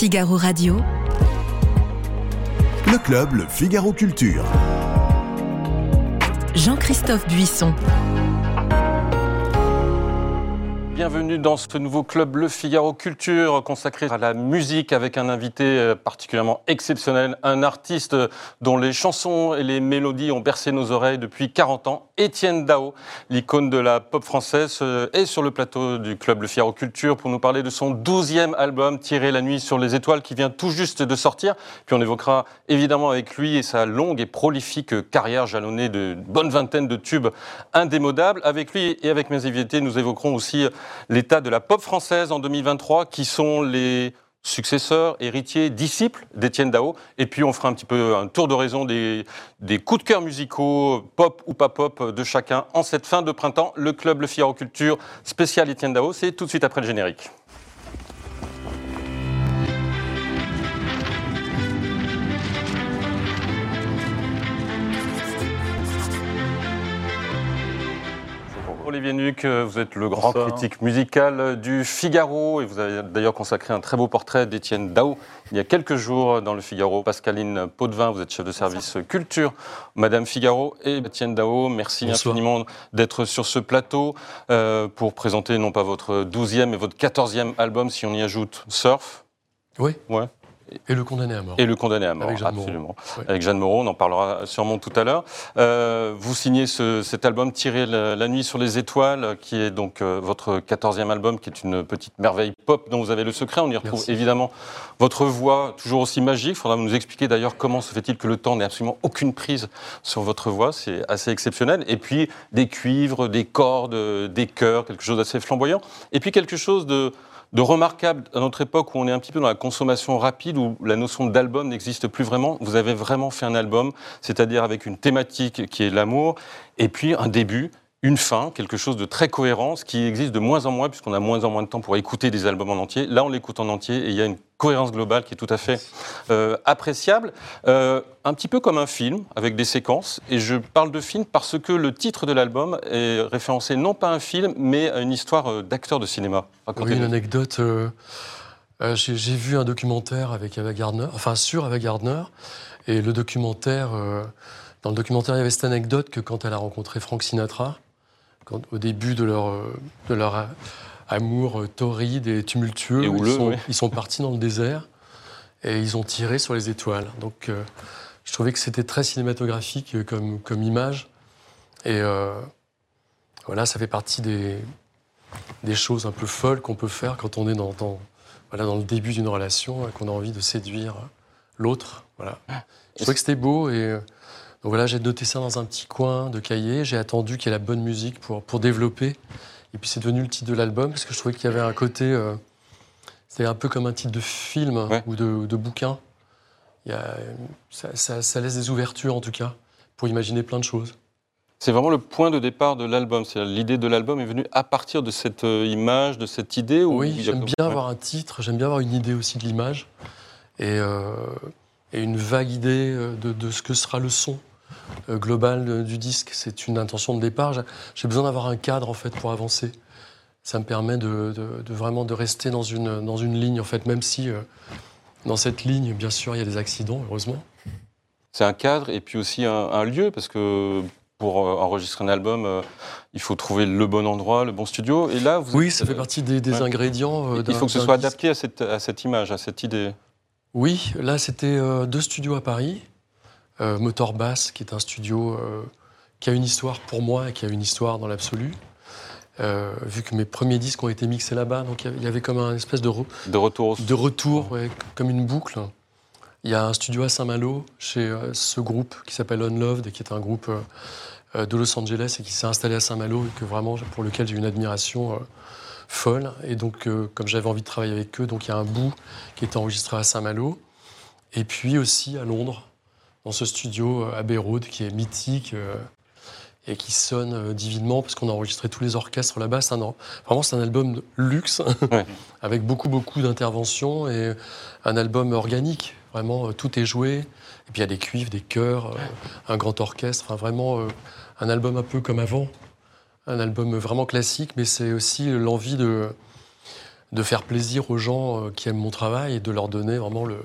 Figaro Radio. Le club, le Figaro Culture. Jean-Christophe Buisson bienvenue dans ce nouveau club Le Figaro Culture consacré à la musique avec un invité euh, particulièrement exceptionnel, un artiste dont les chansons et les mélodies ont bercé nos oreilles depuis 40 ans, Étienne Dao, l'icône de la pop française, euh, est sur le plateau du club Le Figaro Culture pour nous parler de son 12e album Tirer la nuit sur les étoiles qui vient tout juste de sortir. Puis on évoquera évidemment avec lui et sa longue et prolifique carrière jalonnée de bonne vingtaine de tubes indémodables. Avec lui et avec mes invités, nous évoquerons aussi l'état de la pop française en 2023, qui sont les successeurs, héritiers, disciples d'Étienne Dao. Et puis on fera un petit peu un tour d'horizon des, des coups de cœur musicaux, pop ou pas pop, de chacun en cette fin de printemps. Le club Le Figaro Culture spécial Étienne Dao, c'est tout de suite après le générique. Olivier Nuc, vous êtes le grand critique musical du Figaro et vous avez d'ailleurs consacré un très beau portrait d'Étienne Dao il y a quelques jours dans le Figaro. Pascaline Potvin, vous êtes chef de service culture, Madame Figaro et Étienne Dao, merci infiniment d'être sur ce plateau euh, pour présenter non pas votre 12e mais votre 14e album si on y ajoute Surf. Oui. Ouais. Et le condamné à mort. Et le condamné à mort, Avec Jeanne absolument. Moreau. Avec Jeanne Moreau, on en parlera sûrement tout à l'heure. Euh, vous signez ce, cet album Tirer la, la, nuit sur les étoiles, qui est donc euh, votre 14e album, qui est une petite merveille pop dont vous avez le secret. On y retrouve Merci. évidemment votre voix, toujours aussi magique. Il faudra nous expliquer d'ailleurs comment se fait-il que le temps n'ait absolument aucune prise sur votre voix. C'est assez exceptionnel. Et puis des cuivres, des cordes, euh, des chœurs, quelque chose d'assez flamboyant. Et puis quelque chose de de remarquable à notre époque où on est un petit peu dans la consommation rapide, où la notion d'album n'existe plus vraiment. Vous avez vraiment fait un album, c'est-à-dire avec une thématique qui est l'amour, et puis un début, une fin, quelque chose de très cohérent, ce qui existe de moins en moins, puisqu'on a moins en moins de temps pour écouter des albums en entier. Là, on l'écoute en entier, et il y a une cohérence globale qui est tout à fait euh, appréciable. Euh, un petit peu comme un film, avec des séquences. Et je parle de film parce que le titre de l'album est référencé non pas à un film, mais à une histoire euh, d'acteur de cinéma. Oui, une anecdote. euh, J'ai j'ai vu un documentaire avec Ava Gardner, enfin sur Ava Gardner, et le documentaire, dans le documentaire, il y avait cette anecdote que quand elle a rencontré Frank Sinatra, quand, au début de leur, euh, de leur amour euh, torride et tumultueux, Et houleux, ils, sont, oui. ils sont partis dans le désert et ils ont tiré sur les étoiles. Donc euh, je trouvais que c'était très cinématographique comme, comme image. Et euh, voilà, ça fait partie des, des choses un peu folles qu'on peut faire quand on est dans, dans, voilà, dans le début d'une relation et qu'on a envie de séduire l'autre. Voilà. Je trouvais que c'était beau et donc voilà, j'ai noté ça dans un petit coin de cahier. J'ai attendu qu'il y ait la bonne musique pour, pour développer. Et puis c'est devenu le titre de l'album parce que je trouvais qu'il y avait un côté. euh, c'était un peu comme un titre de film Ouais. ou, de, ou de bouquin. Il y a, ça, ça- ça laisse des ouvertures en tout cas pour imaginer plein de choses. C'est vraiment le point de départ de l'album. C'est l'idée de l'album est venue à partir de cette euh, image, de cette idée. ou Oui, j'aime bien Ouais. avoir un titre, j'aime bien avoir une idée aussi de l'image et, euh, et une vague idée de, de ce que sera le son euh, global euh, du disque. C'est une intention de départ. J'ai- besoin d'avoir un cadre en fait pour avancer. Ça me permet de, de- de vraiment de rester dans une, dans une ligne en fait, même si euh, dans cette ligne, bien sûr, il y a des accidents, heureusement. C'est un cadre et puis aussi un, un lieu parce que pour euh, enregistrer un album, euh, il faut trouver le bon endroit, le bon studio. Et là, vous Oui, êtes- ça fait partie des, des ouais. ingrédients. euh, Il faut que ce soit disque. adapté à cette, à cette image, à cette idée. Oui, là c'était euh, deux studios à Paris. Euh, Motor Bass, qui est un studio euh, qui a une histoire pour moi et qui a une histoire dans l'absolu. Euh, vu que mes premiers disques ont été mixés là-bas, donc il y avait- comme un espèce de, re- De retour de retour, ouais, comme une boucle. Il y a un studio à Saint-Malo chez euh, ce groupe qui s'appelle Unloved qui est un groupe euh, de Los Angeles et qui s'est installé à Saint-Malo et que vraiment pour lequel j'ai une admiration folle. Et donc, comme j'avais envie de travailler avec eux, donc il y a un bout qui est enregistré à Saint-Malo et puis aussi à Londres dans ce studio euh, Abbey Road qui est mythique. euh, et qui sonne euh, divinement parce qu'on a enregistré tous les orchestres là-bas. C'est un- Vraiment, c'est un album de luxe Ouais. avec beaucoup, beaucoup d'interventions et un album organique. Vraiment, tout est joué. Et puis il y a des cuivres, des chœurs, un grand orchestre. Vraiment, un album un peu comme avant. Un album vraiment classique, mais c'est aussi l'envie de, de faire plaisir aux gens qui aiment mon travail et de leur donner vraiment le,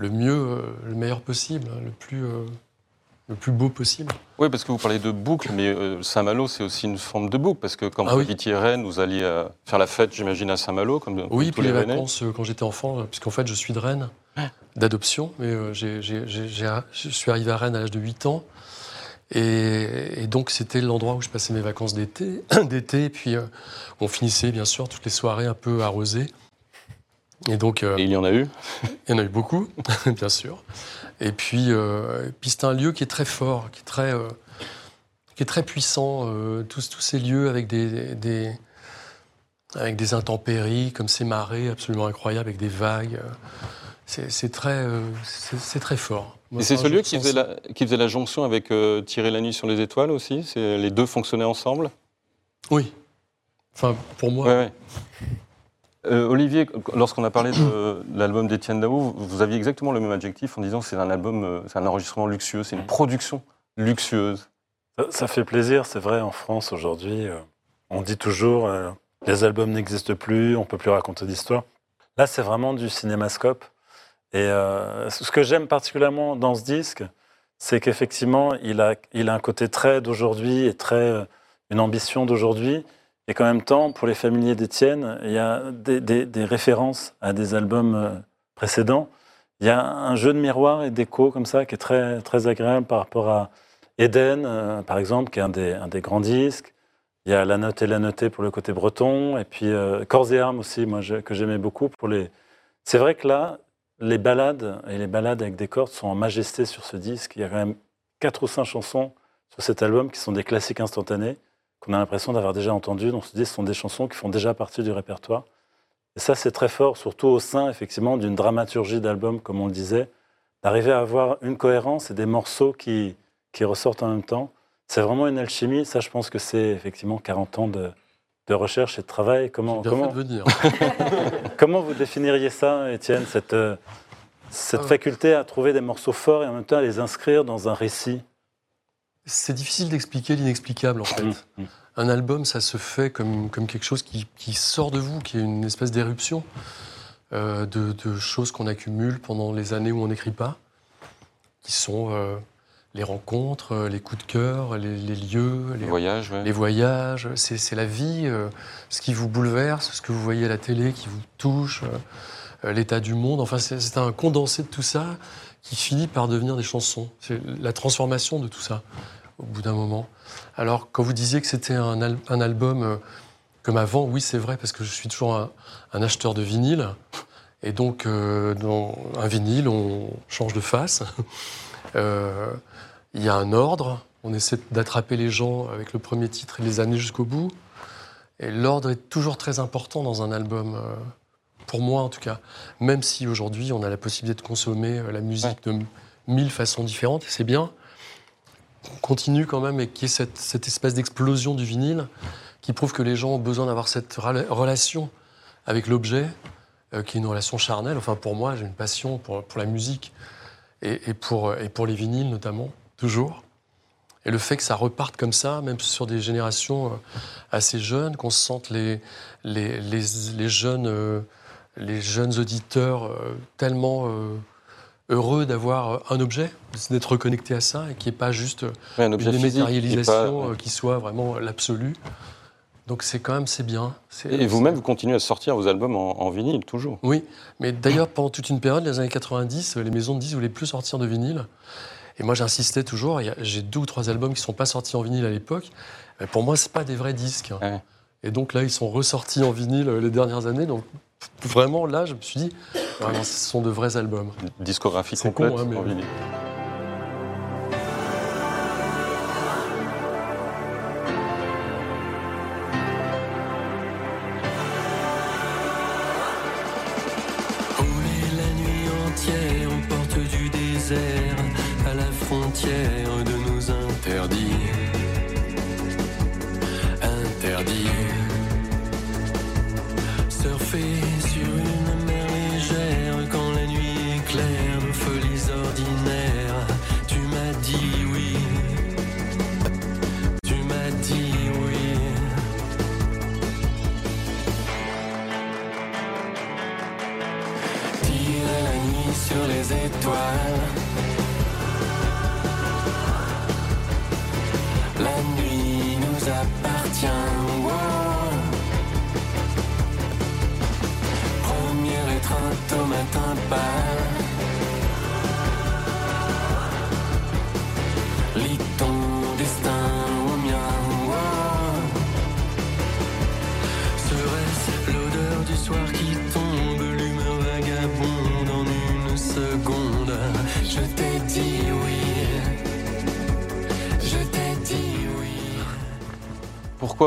le mieux, euh, le meilleur possible, hein, le plus, euh, le plus beau possible. Oui, parce que vous parlez de boucle, mais euh, Saint-Malo, c'est aussi une forme de boucle, parce que quand Ah vous oui. habitiez Rennes, vous alliez faire la fête, j'imagine, à Saint-Malo, comme, comme Oui, tous puis les Rennais. vacances quand j'étais enfant, puisqu'en fait je suis de Rennes, d'adoption, mais je suis arrivé à Rennes à l'âge de 8 ans. Et, et donc c'était l'endroit où je passais mes vacances d'été, d'été, et puis euh, on finissait bien sûr toutes les soirées un peu arrosées. Et donc euh, Et il y en a eu. il y en a eu beaucoup, bien sûr. Et puis, euh, et puis c'est un lieu qui est très fort, qui est très, euh, qui est très puissant. tous, tous ces lieux avec des, des- avec des intempéries, comme ces marées absolument incroyables, avec des vagues. c'est très, c'est très fort. Moi, Et c'est ce lieu qui faisait, la, qui faisait la jonction avec Tirer la nuit sur les étoiles aussi? Les deux fonctionnaient ensemble? Oui. Enfin, pour moi, Ouais, ouais. Euh, Olivier, lorsqu'on a parlé de l'album d'Étienne Dao, vous- aviez exactement le même adjectif en disant c'est un album, euh, c'est un enregistrement luxueux, c'est une production luxueuse. Ça, fait plaisir, c'est vrai, en France aujourd'hui, euh, on dit toujours les albums n'existent plus, on peut plus raconter d'histoire. Là, c'est vraiment du cinémascope. Et ce que j'aime particulièrement dans ce disque, c'est qu'effectivement, il a, il a un côté très d'aujourd'hui et très une ambition d'aujourd'hui. Et qu'en même temps, pour les familiers d'Étienne, il y a des, références à des albums euh, précédents. Il y a un jeu de miroir et d'écho comme ça qui est très, très agréable par rapport à, Eden, euh, par exemple, qui est un des, un des grands disques. Il y a La Note et La Notée pour le côté breton. Et puis euh, Corps et Armes aussi, que j'aimais beaucoup. pour les. C'est vrai que là, les balades et les balades avec des cordes sont en majesté sur ce disque. Il y a quand même quatre ou cinq chansons sur cet album qui sont des classiques instantanés, qu'on a l'impression d'avoir déjà entendues. Donc, ce disque sont des chansons qui font déjà partie du répertoire. Et ça, c'est très fort, surtout au sein, effectivement, d'une dramaturgie d'album, comme on le disait, d'arriver à avoir une cohérence et des morceaux qui, qui ressortent en même temps. C'est vraiment une alchimie. Ça, je pense que c'est effectivement 40 ans de, de recherche et de travail. Comment, bien comment, fait de venir. comment vous définiriez ça, Étienne, cette, euh, cette Ah. faculté à trouver des morceaux forts et en même temps à les inscrire dans un récit? C'est difficile d'expliquer l'inexplicable, en fait. Mm, mm. Un album, ça se fait comme, comme quelque chose qui, qui sort de vous, qui est une espèce d'éruption euh, de, de choses qu'on accumule pendant les années où on n'écrit pas, qui sont euh, les rencontres, euh, les coups de cœur, les, les lieux, Les voyages, ouais. les voyages. C'est c'est la vie, euh, ce qui vous bouleverse, ce que vous voyez à la télé, qui vous touche, l'état du monde. Enfin, c'est c'est un condensé de tout ça qui finit par devenir des chansons. C'est la transformation de tout ça au bout d'un moment. Alors, quand vous disiez que c'était un, al- un album euh, comme avant, oui, c'est vrai, parce que je suis toujours un, un acheteur de vinyle. Et donc, euh, dans un vinyle, on change de face. Euh, Il y a un ordre. On essaie d'attraper les gens avec le premier titre et les amener jusqu'au bout. Et l'ordre est toujours très important dans un album, euh, pour moi en tout cas. Même si aujourd'hui, on a la possibilité de consommer euh, la musique de mille façons différentes, c'est bien. On continue quand même et qu'il y ait cette, cette espèce d'explosion du vinyle qui prouve que les gens ont besoin d'avoir cette rela- relation avec l'objet, euh, qui est une relation charnelle. Enfin, pour moi, j'ai une passion pour, la musique et, pour, les vinyles notamment, toujours. Et le fait que ça reparte comme ça, même sur des générations euh, assez jeunes, qu'on se sente les, jeunes, euh, les jeunes auditeurs tellement heureux d'avoir euh, un objet, d'être reconnectés à ça, et qui n'est pas juste euh, Ouais, un objet une dématérialisation pas- euh, qui soit vraiment l'absolu. Donc c'est quand même, c'est bien. C'est- Et vous-même, vous continuez à sortir vos albums en, en vinyle, toujours. oui, mais d'ailleurs, pendant toute une période, les années 90, les maisons de disques voulaient plus sortir de vinyle. Et moi, j'insistais toujours. J'ai deux ou trois albums qui ne sont pas sortis en vinyle à l'époque. Pour moi, ce pas des vrais disques. Ouais. Et donc là, ils sont ressortis en vinyle euh, les dernières années. Donc vraiment, là, je me suis dit, ah non, ce sont de vrais albums. Discographie C'est complète con, hein, mais- en vinyle. Rouler la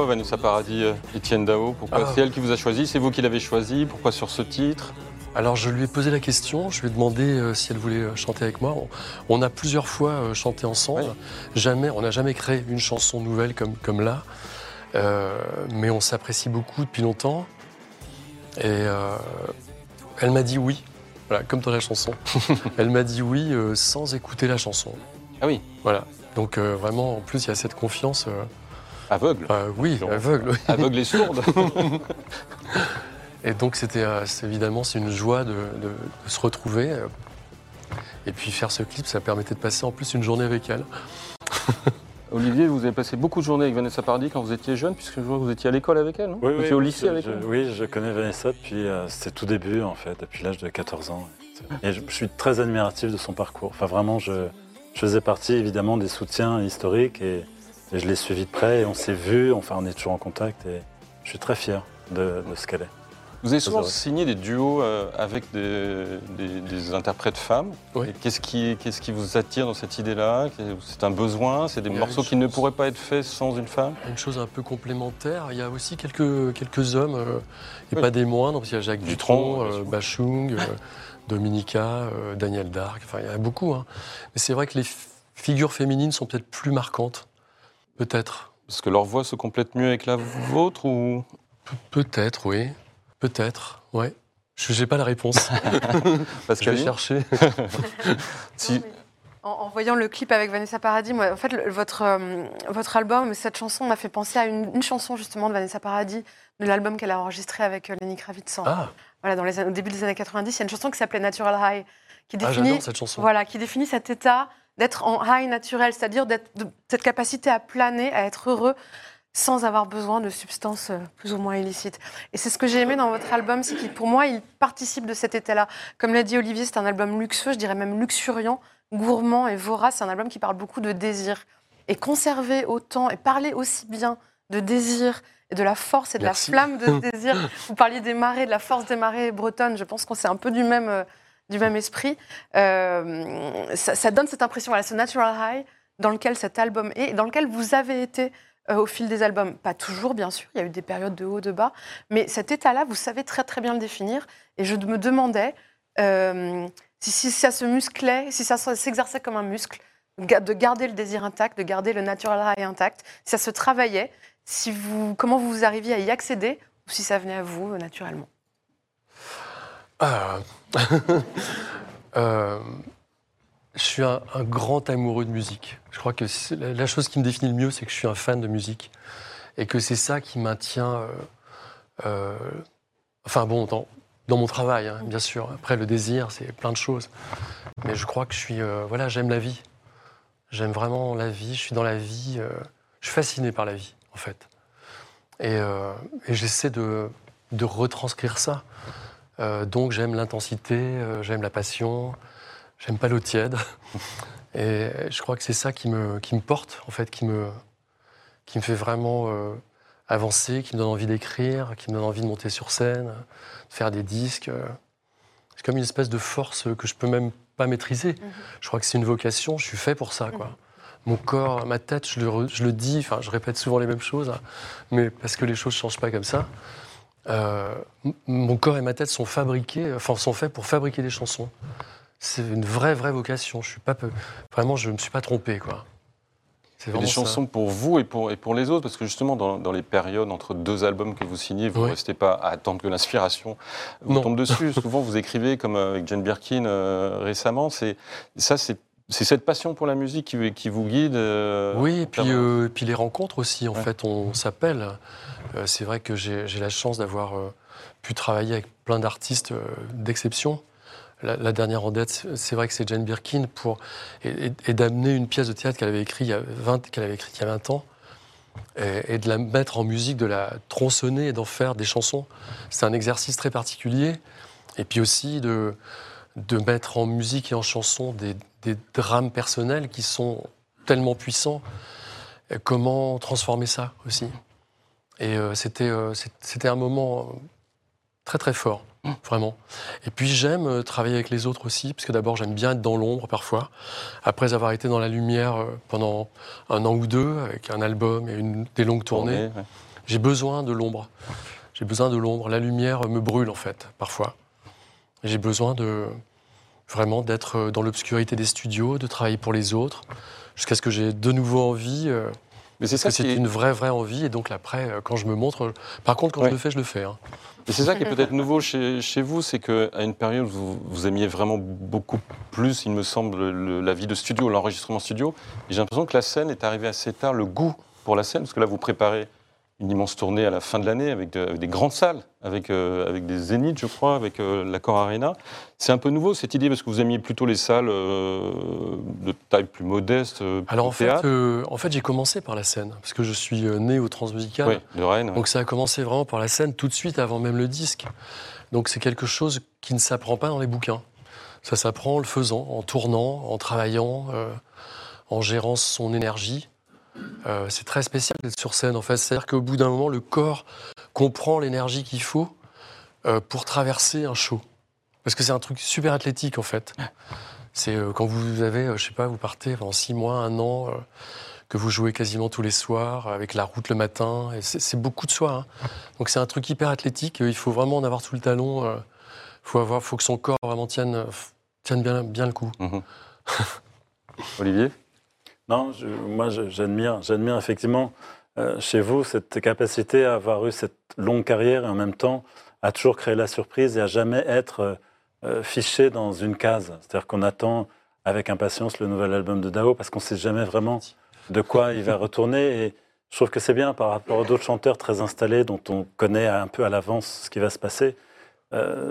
Pourquoi Vanessa Paradis, euh, Étienne Dao Pourquoi Ah. c'est elle qui vous a choisi C'est vous qui l'avez choisi Pourquoi sur ce titre Alors je lui ai posé la question, je lui ai demandé euh, si elle voulait euh, chanter avec moi. On, on a plusieurs fois euh, chanté ensemble. Jamais, on n'a jamais créé une chanson nouvelle comme, comme là. Euh, mais on s'apprécie beaucoup depuis longtemps. Et elle m'a dit oui, voilà, comme dans la chanson. elle m'a dit oui sans écouter la chanson. Ah oui, Voilà. Donc vraiment, en plus, il y a cette confiance. Euh, aveugle. euh, oui, Genre. aveugle. oui. Aveugle et sourde. Et donc c'était euh, évidemment c'est une joie de, de- de se retrouver. Et puis faire ce clip, ça permettait de passer en plus une journée avec elle. Olivier, vous avez passé beaucoup de journées avec Vanessa Paradis quand vous étiez jeune, puisque je vois que vous étiez à l'école avec elle, non Oui, Vous oui, étiez au lycée que avec je- elle Oui, je connais Vanessa depuis euh, ses tout débuts, en fait, depuis l'âge de 14 ans. Et je, je suis très admiratif de son parcours. Enfin, vraiment, je, je faisais partie, évidemment, des soutiens historiques et, et je l'ai suivi de près et on s'est vu, enfin, on est toujours en contact et je suis très fier de, de ce qu'elle est. Vous avez souvent signé des duos euh, avec des, des- des interprètes femmes. Oui. Qu'est-ce qui, vous attire dans cette idée-là? C'est un besoin C'est des Il morceaux qui ne pourraient pas être faits sans une femme? Une chose un peu complémentaire, il y a aussi quelques, quelques hommes, euh, et Oui. pas des moindres, parce qu'il y a Jacques Dutronc, bien euh. Bachung, euh, Dominica, euh, Daniel Darc, enfin il y en a beaucoup. hein. Mais c'est vrai que les figures féminines sont peut-être plus marquantes. Peut-être. Parce que leur voix se complète mieux avec la vôtre ou? Peut-être, oui. Peut-être, ouais. Je n'ai pas la réponse. Parce Je vais chercher. Si- En, en voyant le clip avec Vanessa Paradis, moi, en fait, le- votre, euh, votre album, cette chanson m'a fait penser à une, une chanson justement de Vanessa Paradis, de l'album qu'elle a enregistré avec euh, Lenny Kravitz. en- Ah, Voilà, dans les, au début des années 90, il y a une chanson qui s'appelait Natural High, qui ah, définit, cette chanson. voilà, qui définit cet état d'être en high naturel, c'est-à-dire d'être- de- cette capacité à planer, à être heureux sans avoir besoin de substances euh, plus ou moins illicites. Et c'est ce que j'ai aimé dans votre album, c'est qu'il, pour moi, il participe de cet état-là. Comme l'a dit Olivier, c'est un album luxueux, je dirais même luxuriant, gourmand et vorace. C'est un album qui parle beaucoup de désir. Et conserver autant et parler aussi bien de désir et de la force et de Merci. la flamme de ce désir. Vous parliez des marées, de la force des marées bretonnes. Je pense qu'on c'est un peu du même, euh, du même esprit. Euh, ça, donne cette impression, voilà, ce natural high dans lequel cet album est, dans lequel vous avez été euh, au fil des albums. Pas toujours, bien sûr, il y a eu des périodes de haut, de bas, mais cet état-là, vous savez très très bien le définir. Et je me demandais euh, si, ça se musclait, si ça se- s'exerçait comme un muscle, de garder le désir intact, de garder le natural high intact, si ça se travaillait, si vous, comment vous arriviez à y accéder, ou si ça venait à vous naturellement. Ah. Euh, je suis un, grand amoureux de musique. Je crois que la, chose qui me définit le mieux, c'est que je suis un fan de musique. Et que c'est ça qui maintient. euh, euh, enfin bon, dans, mon travail, hein, bien sûr. Après, le désir, c'est plein de choses. Mais je crois que je suis. voilà, j'aime la vie. J'aime vraiment la vie. Je suis dans la vie. je suis fasciné par la vie, en fait. Et, j'essaie de retranscrire ça. Euh, donc j'aime l'intensité, euh, j'aime la passion, j'aime pas l'eau tiède. Et je crois que c'est ça qui me, qui me porte, en fait, qui me, qui me fait vraiment euh, avancer, qui me donne envie d'écrire, qui me donne envie de monter sur scène, de faire des disques. C'est comme une espèce de force que je peux même pas maîtriser. Je crois que c'est une vocation, je suis fait pour ça, quoi. Mon corps, ma tête, je le, je le dis, enfin, je répète souvent les mêmes choses, hein, mais parce que les choses ne changent pas comme ça. Euh, mon corps et ma tête sont fabriqués, enfin sont faits pour fabriquer des chansons. C'est une vraie, vraie vocation. Je suis pas peu- vraiment, je me suis pas trompé, quoi. C'est des ça. chansons pour vous et pour, et pour les autres, parce que justement, dans, dans les périodes entre deux albums que vous signez, vous ne Oui. restez pas à attendre que l'inspiration vous Non. tombe dessus. Souvent, vous écrivez, comme euh, avec Jane Birkin euh, récemment, c'est ça, c'est c'est cette passion pour la musique qui, qui vous guide. euh, Oui, et puis, euh, puis les rencontres aussi. En Ouais. fait, on s'appelle. Euh, c'est vrai que j'ai la chance d'avoir pu travailler avec plein d'artistes d'exception. la, la dernière en date, c'est- vrai que c'est Jane Birkin, pour, et, et- et d'amener une pièce de théâtre qu'elle avait écrite il y a 20, qu'elle avait écrite il y a 20 ans, et, et de la mettre en musique, de la tronçonner et d'en faire des chansons. C'est un exercice très particulier. Et puis aussi de, de mettre en musique et en chanson des, des drames personnels qui sont tellement puissants. Comment transformer ça aussi? Et euh, c'était euh, c'était un moment euh, très très fort, vraiment. Et puis j'aime travailler avec les autres aussi, parce que d'abord j'aime bien être dans l'ombre parfois. Après avoir été dans la lumière pendant un an ou deux, avec un album et une, des longues tournées, Tournée, ouais. j'ai besoin de l'ombre. J'ai besoin de l'ombre. La lumière me brûle en fait, parfois. J'ai besoin de vraiment d'être dans l'obscurité des studios, de travailler pour les autres, jusqu'à ce que j'ai de nouveau envie. euh, Mais c'est ça c'est est- une vraie, vraie envie. Et donc après, euh, quand je me montre, euh, par contre, quand Ouais. je le fais, je le fais. hein. Et c'est ça qui est peut-être nouveau chez, chez vous, c'est qu'à une période, vous, vous aimiez vraiment beaucoup plus, il me semble, le- la vie de studio, l'enregistrement studio. Et j'ai l'impression que la scène est arrivée assez tard, le goût pour la scène, parce que là, vous préparez une immense tournée à la fin de l'année avec, de- avec des grandes salles, avec, euh, avec des zéniths, je crois, avec euh, l'Accord Arena. C'est un peu nouveau cette idée, parce que vous aimiez plutôt les salles euh, de taille plus modeste, euh, Alors en fait, théâtre. en fait j'ai commencé par la scène, parce que je suis né au Transmusical. Oui, de Rennes. ouais. Donc ça a commencé vraiment par la scène tout de suite avant même le disque. Donc c'est quelque chose qui ne s'apprend pas dans les bouquins. Ça s'apprend en le faisant, en tournant, en travaillant, en gérant son énergie. Euh, c'est très spécial d'être sur scène en fait. C'est-à-dire qu'au bout d'un moment, le corps comprend l'énergie qu'il faut euh, pour traverser un show. Parce que c'est un truc super athlétique en fait. C'est euh, quand vous avez, je sais pas, vous partez pendant six mois, un an, que vous jouez quasiment tous les soirs, avec la route le matin. C'est beaucoup de soi. hein. Donc c'est un truc hyper athlétique. Il faut vraiment en avoir tout le talon. Faut, avoir, faut que son corps vraiment tienne, tienne bien, bien le coup. Mhm. Olivier? Non, moi j'admire, j'admire effectivement euh, chez vous cette capacité à avoir eu cette longue carrière et en même temps à toujours créer la surprise et à jamais être euh, euh, fiché dans une case. C'est-à-dire qu'on attend avec impatience le nouvel album de Dao parce qu'on ne sait jamais vraiment de quoi il va retourner. Et je trouve que c'est bien par rapport à d'autres chanteurs très installés dont on connaît un peu à l'avance ce qui va se passer.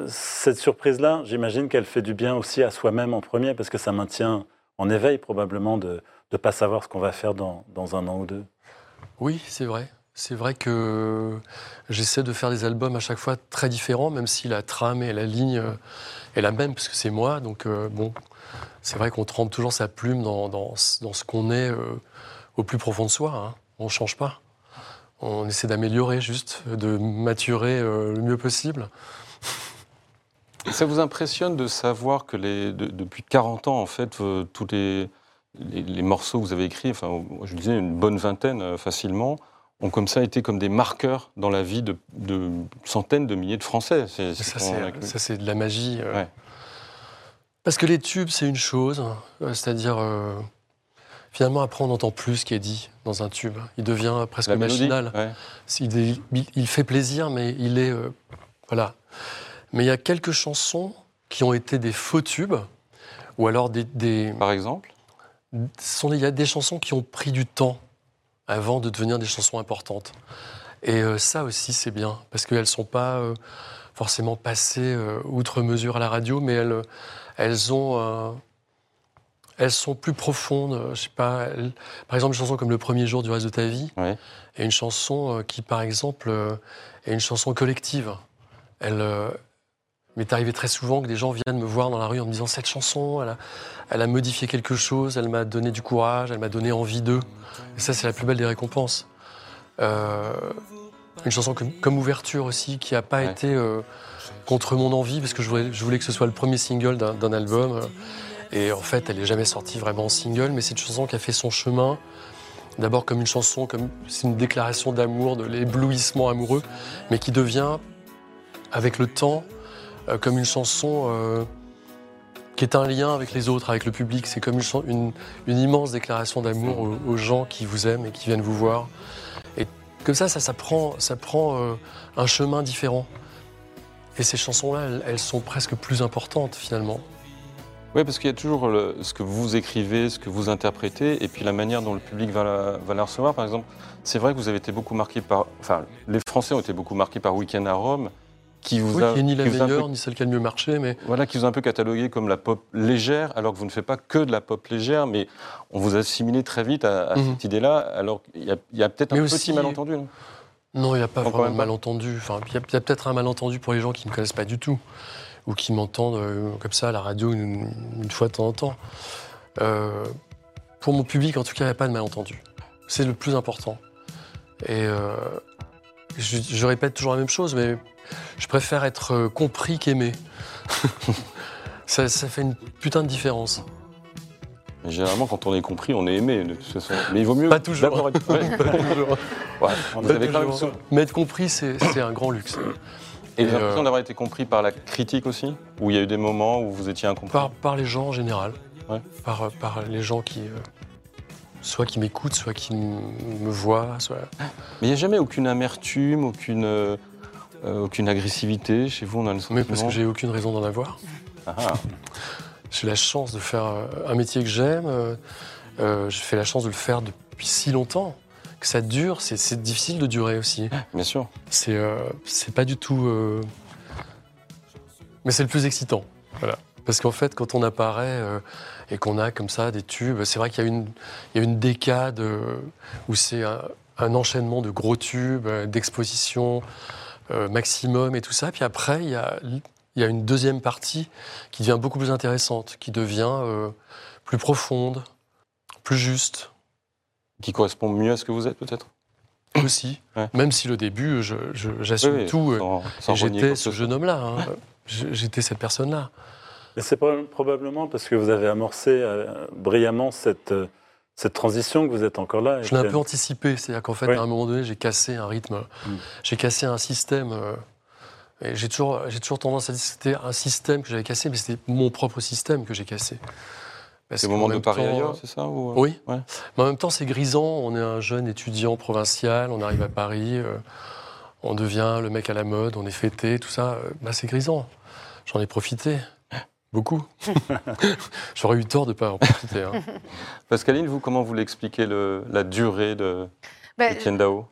Cette surprise-là, j'imagine qu'elle fait du bien aussi à soi-même en premier parce que ça maintient en éveil probablement de ne pas savoir ce qu'on va faire dans, dans un an ou deux. Oui, c'est vrai. C'est vrai que j'essaie de faire des albums à chaque fois très différents, même si la trame et la ligne euh, est la même, parce que c'est moi. Donc, euh, bon, c'est vrai qu'on trempe toujours sa plume dans, dans ce- dans ce qu'on est euh, au plus profond de soi. hein. On ne change pas. On essaie d'améliorer juste, de maturer euh, le mieux possible. Ça vous impressionne de savoir que les, de- depuis 40 ans, en fait, euh, tous les, les, les morceaux que vous avez écrits, enfin, je disais une bonne vingtaine euh, facilement, ont comme ça été comme des marqueurs dans la vie de, de centaines de milliers de Français. C'est- Ça, c'est- c'est, ça, c'est de la magie. euh. Ouais. Parce que les tubes, c'est une chose, euh, c'est-à-dire, euh, finalement, après, on n'entend plus ce qui est dit dans un tube. Il devient presque la machinal. ouais. Il, fait plaisir, mais il est. euh, voilà. Mais il y a quelques chansons qui ont été des faux tubes, ou alors des. des- Par exemple il y a des chansons qui ont pris du temps avant de devenir des chansons importantes. Et euh, ça aussi, c'est bien, parce qu'elles ne sont pas euh, forcément passées euh, outre mesure à la radio, mais elles, elles ont. elles sont plus profondes, je sais pas. elles- par exemple, une chanson comme Le premier jour du reste de ta vie, Ouais. est une chanson qui, par exemple, est une chanson collective. Elle euh, m'est arrivé très souvent que des gens viennent me voir dans la rue en me disant cette chanson, elle a, elle a modifié quelque chose, elle m'a donné du courage, elle m'a donné envie d'eux. Et ça, c'est la plus belle des récompenses. Euh, une chanson comme, comme ouverture aussi, qui n'a pas Ouais. été euh, contre mon envie, parce que je voulais, je voulais que ce soit le premier single d'un album. et en fait, elle n'est jamais sortie vraiment en single, mais c'est une chanson qui a fait son chemin. D'abord comme une chanson, comme c'est une déclaration d'amour, de l'éblouissement amoureux, mais qui devient, avec le temps, euh, comme une chanson euh, qui est un lien avec les autres, avec le public. C'est comme une, immense déclaration d'amour aux, gens qui vous aiment et qui viennent vous voir. Et comme ça, ça, prend, euh, un chemin différent. Et ces chansons-là, elles, sont presque plus importantes finalement. Oui, parce qu'il y a toujours ce que vous écrivez, ce que vous interprétez, et puis la manière dont le public va la, va la recevoir. Par exemple, c'est vrai que vous avez été beaucoup marqué par. Enfin, les Français ont été beaucoup marqués par Week-end à Rome, qui vous Oui, a, qui est ni la peu- meilleure, ni celle qui a le mieux marché, mais voilà, qui vous a un peu catalogué comme la pop légère, alors que vous ne faites pas que de la pop légère, mais on vous a assimilé très vite à, à Mhm. cette idée-là, alors qu'il y a, il y a peut-être un petit malentendu. non? Non, il n'y a pas vraiment de malentendu. Enfin, il y a, peut-être un malentendu pour les gens qui ne me connaissent pas du tout, ou qui m'entendent euh, comme ça à la radio une, une fois de temps en temps. Euh, pour mon public, en tout cas, il n'y a pas de malentendu. C'est le plus important. Et euh, je, je répète toujours la même chose, mais je préfère être euh, compris qu'aimé. ça, ça fait une putain de différence. Mais généralement, quand on est compris, on est aimé, de toute façon. Mais il vaut mieux Pas toujours. d'abord être... Ouais. Ouais, vous Pas avez quand même toujours. sou- Mais être compris, c'est un grand luxe. Et vous avez l'impression euh, d'avoir été compris par la critique aussi? Ou il y a eu des moments où vous étiez incompris? Par, par les gens en général. Ouais. Par, par les gens qui. euh, soit qui m'écoutent, soit qui me voient. Soit... Mais il n'y a jamais aucune amertume, aucune, euh, aucune agressivité chez vous On a le Mais parce sentiment- que j'ai aucune raison d'en avoir. Ah. J'ai la chance de faire euh, un métier que j'aime. euh, euh, j'ai fait la chance de le faire depuis si longtemps. Que ça dure, c'est- difficile de durer aussi. bien sûr. C'est euh, c'est pas du tout. Mais c'est le plus excitant. Voilà. Parce qu'en fait, quand on apparaît euh, et qu'on a comme ça des tubes, c'est vrai qu'il y a une, il y a une décade euh, où c'est un, un enchaînement de gros tubes, euh, d'expositions maximum et tout ça. Puis après, il y, a, il y a une deuxième partie qui devient beaucoup plus intéressante, qui devient euh, plus profonde, plus juste Qui correspond mieux à ce que vous êtes, peut-être? Aussi. Ouais. Même si le début, je- je- j'assume Oui, tout. euh, j'étais ce jeune homme-là. hein. J'étais cette personne-là. Et c'est proba- probablement parce que vous avez amorcé euh, brillamment cette, euh, cette transition que vous êtes encore là. Je l'ai un peu anticipé. C'est-à-dire qu'en fait, Oui. à un moment donné, j'ai cassé un rythme. Mm. J'ai cassé un système. euh, et j'ai toujours, j'ai toujours tendance à dire que c'était un système que j'avais cassé, mais c'était mon propre système que j'ai cassé. C'est le qu'en moment de Paris temps, ailleurs, c'est ça ou... Oui. Ouais. Mais en même temps, c'est grisant. On est un jeune étudiant provincial, on arrive à Paris, euh, on devient le mec à la mode, on est fêté, tout ça. euh, bah, c'est grisant. J'en ai profité. Beaucoup. J'aurais eu tort de ne pas en profiter. hein. Pascaline, vous, comment vous l'expliquez le- la durée de Ben,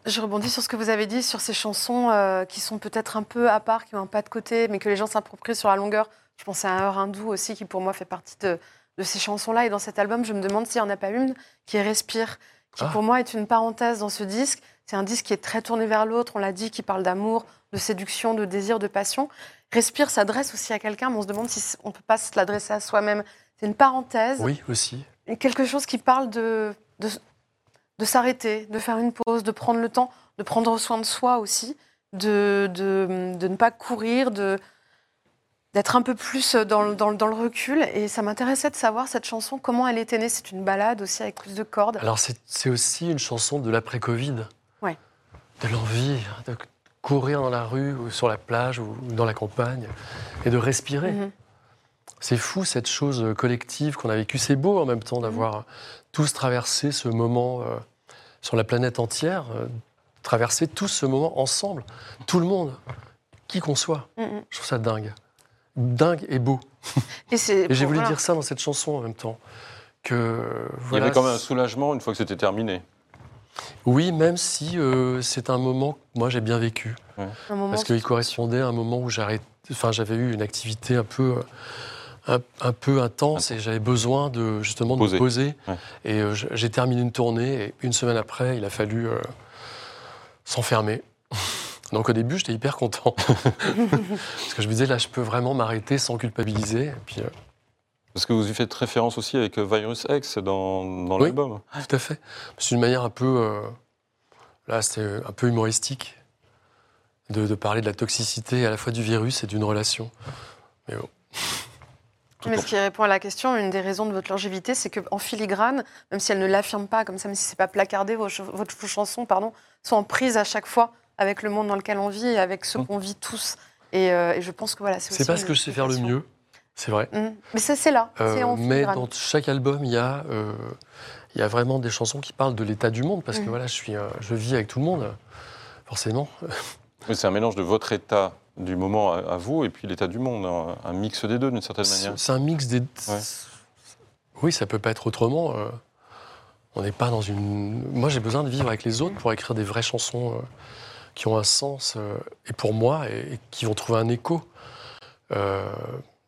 Je rebondis sur ce que vous avez dit, sur ces chansons euh, qui sont peut-être un peu à part, qui ont un pas de côté, mais que les gens s'approprient sur la longueur. Je pense à un heure hindou aussi, qui pour moi fait partie de, de ces chansons-là. Et dans cet album, je me demande s'il n'y en a pas une qui respire, qui Ah. pour moi est une parenthèse dans ce disque. C'est un disque qui est très tourné vers l'autre, on l'a dit, qui parle d'amour, de séduction, de désir, de passion. Respire s'adresse aussi à quelqu'un, mais on se demande si on ne peut pas se l'adresser à soi-même. C'est une parenthèse Oui, aussi. quelque chose qui parle de, de, de s'arrêter, de faire une pause, de prendre le temps, de prendre soin de soi aussi, de, de, de ne pas courir, de d'être un peu plus dans, le- dans, le- dans le recul. Et ça m'intéressait de savoir cette chanson, comment elle était née. C'est une balade aussi avec plus de cordes. Alors, c'est c'est aussi une chanson de l'après-Covid. Ouais. De l'envie de courir dans la rue, ou sur la plage, ou dans la campagne, et de respirer. Mhm. C'est fou cette chose collective qu'on a vécue. C'est beau en même temps d'avoir tous traversé ce moment euh, sur la planète entière, euh, traverser tous ce moment ensemble, tout le monde, qui qu'on soit. Mhm. Je trouve ça dingue. Dingue et beau. Et, j'ai voulu voilà. dire ça dans cette chanson en même temps. Que, Il y avait quand même un soulagement une fois que c'était terminé. Oui, même si euh, c'est un moment que moi j'ai bien vécu. Parce qu'il correspondait à un moment où enfin, j'avais eu une activité un peu, euh, un, un peu intense et j'avais besoin de, justement de Poser. me poser. Ouais. Et euh, j'ai terminé une tournée et une semaine après, il a fallu euh, s'enfermer. Donc au début, j'étais hyper content. Parce que je me disais, là, je peux vraiment m'arrêter sans culpabiliser. Et puis, euh, Parce que vous y faites référence aussi avec euh, Virus X dans, dans Oui. l'album. tout à fait. C'est une manière un peu, euh, là, c'était un peu humoristique de, de parler de la toxicité à la fois du virus et d'une relation. Mais bon. Mais ce qui répond à la question, une des raisons de votre longévité, c'est qu'en filigrane, même si elle ne l'affirme pas comme ça, même si c'est pas placardé, vos, ch- votre- vos chansons pardon, sont en prise à chaque fois avec le monde dans lequel on vit et avec ce Mm. qu'on vit tous. Et, euh, et je pense que voilà, c'est C'est aussi pas ce que je sais faire le mieux, c'est vrai. Mm. Mais ça, c'est là, Euh, en mais dans chaque album, il y, a, euh, il y a vraiment des chansons qui parlent de l'état du monde, parce que Mhm. voilà, je, suis, euh, je vis avec tout le monde, forcément. C'est un mélange de votre état du moment à, à vous et puis l'état du monde, un, un mix des deux d'une certaine manière. c'est un mix des. Ouais. Oui, ça peut pas être autrement. euh, on n'est pas dans une. Moi, j'ai besoin de vivre avec les autres pour écrire des vraies chansons euh, qui ont un sens, euh, et pour moi, et, et qui vont trouver un écho.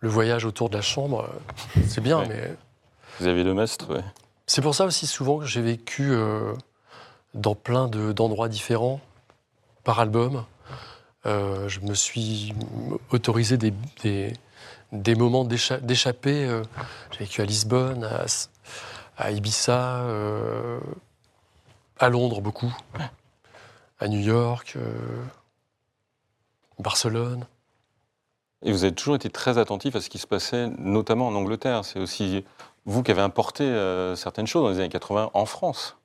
Le voyage autour de la chambre, euh, c'est bien, Ouais. mais Xavier Lemestre, ouais. c'est pour ça aussi souvent que j'ai vécu euh, dans plein de- d'endroits différents par album. Euh, je me suis autorisé des, des, des moments d'écha- d'échapper. euh, j'ai vécu à Lisbonne, à, à Ibiza, à Londres beaucoup, à New York, Barcelone. Et vous avez toujours été très attentif à ce qui se passait, notamment en Angleterre. C'est aussi vous qui avez importé euh, certaines choses dans les années 80 en France.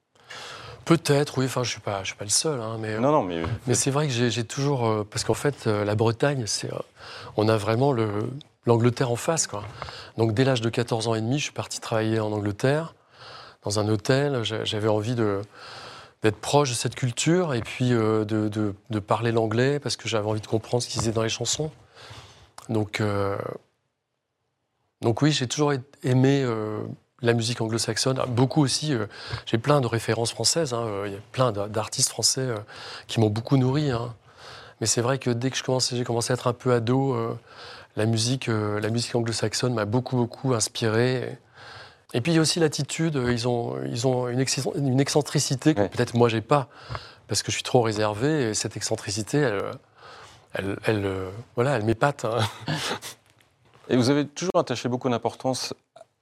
Peut-être, oui, enfin je ne suis, pas- je suis pas le seul, hein, mais Non, non, mais Mais c'est vrai que j'ai toujours. euh, parce qu'en fait, euh, la Bretagne, c'est, euh, on a vraiment le- l'Angleterre en face. Quoi. Donc, dès l'âge de 14 ans et demi, je suis parti travailler en Angleterre, dans un hôtel. J'a- J'avais envie de- d'être proche de cette culture et puis euh, de, de- de parler l'anglais parce que j'avais envie de comprendre ce qu'ils disaient dans les chansons. Donc, euh, donc oui, j'ai toujours aimé euh, la musique anglo-saxonne. Beaucoup aussi, euh, j'ai plein de références françaises. hein. Il y a plein d'a- d'artistes français qui m'ont beaucoup nourri. hein. Mais c'est vrai que dès que j'ai commencé à être un peu ado, la musique, la musique anglo-saxonne m'a beaucoup, beaucoup inspiré. Et puis il y a aussi l'attitude, ils ont, ils ont une, une excentricité que Ouais. peut-être moi j'ai pas, parce que je suis trop réservé. Et cette excentricité, elle, elle, elle, euh, voilà, elle m'épate. hein. Et vous avez toujours attaché beaucoup d'importance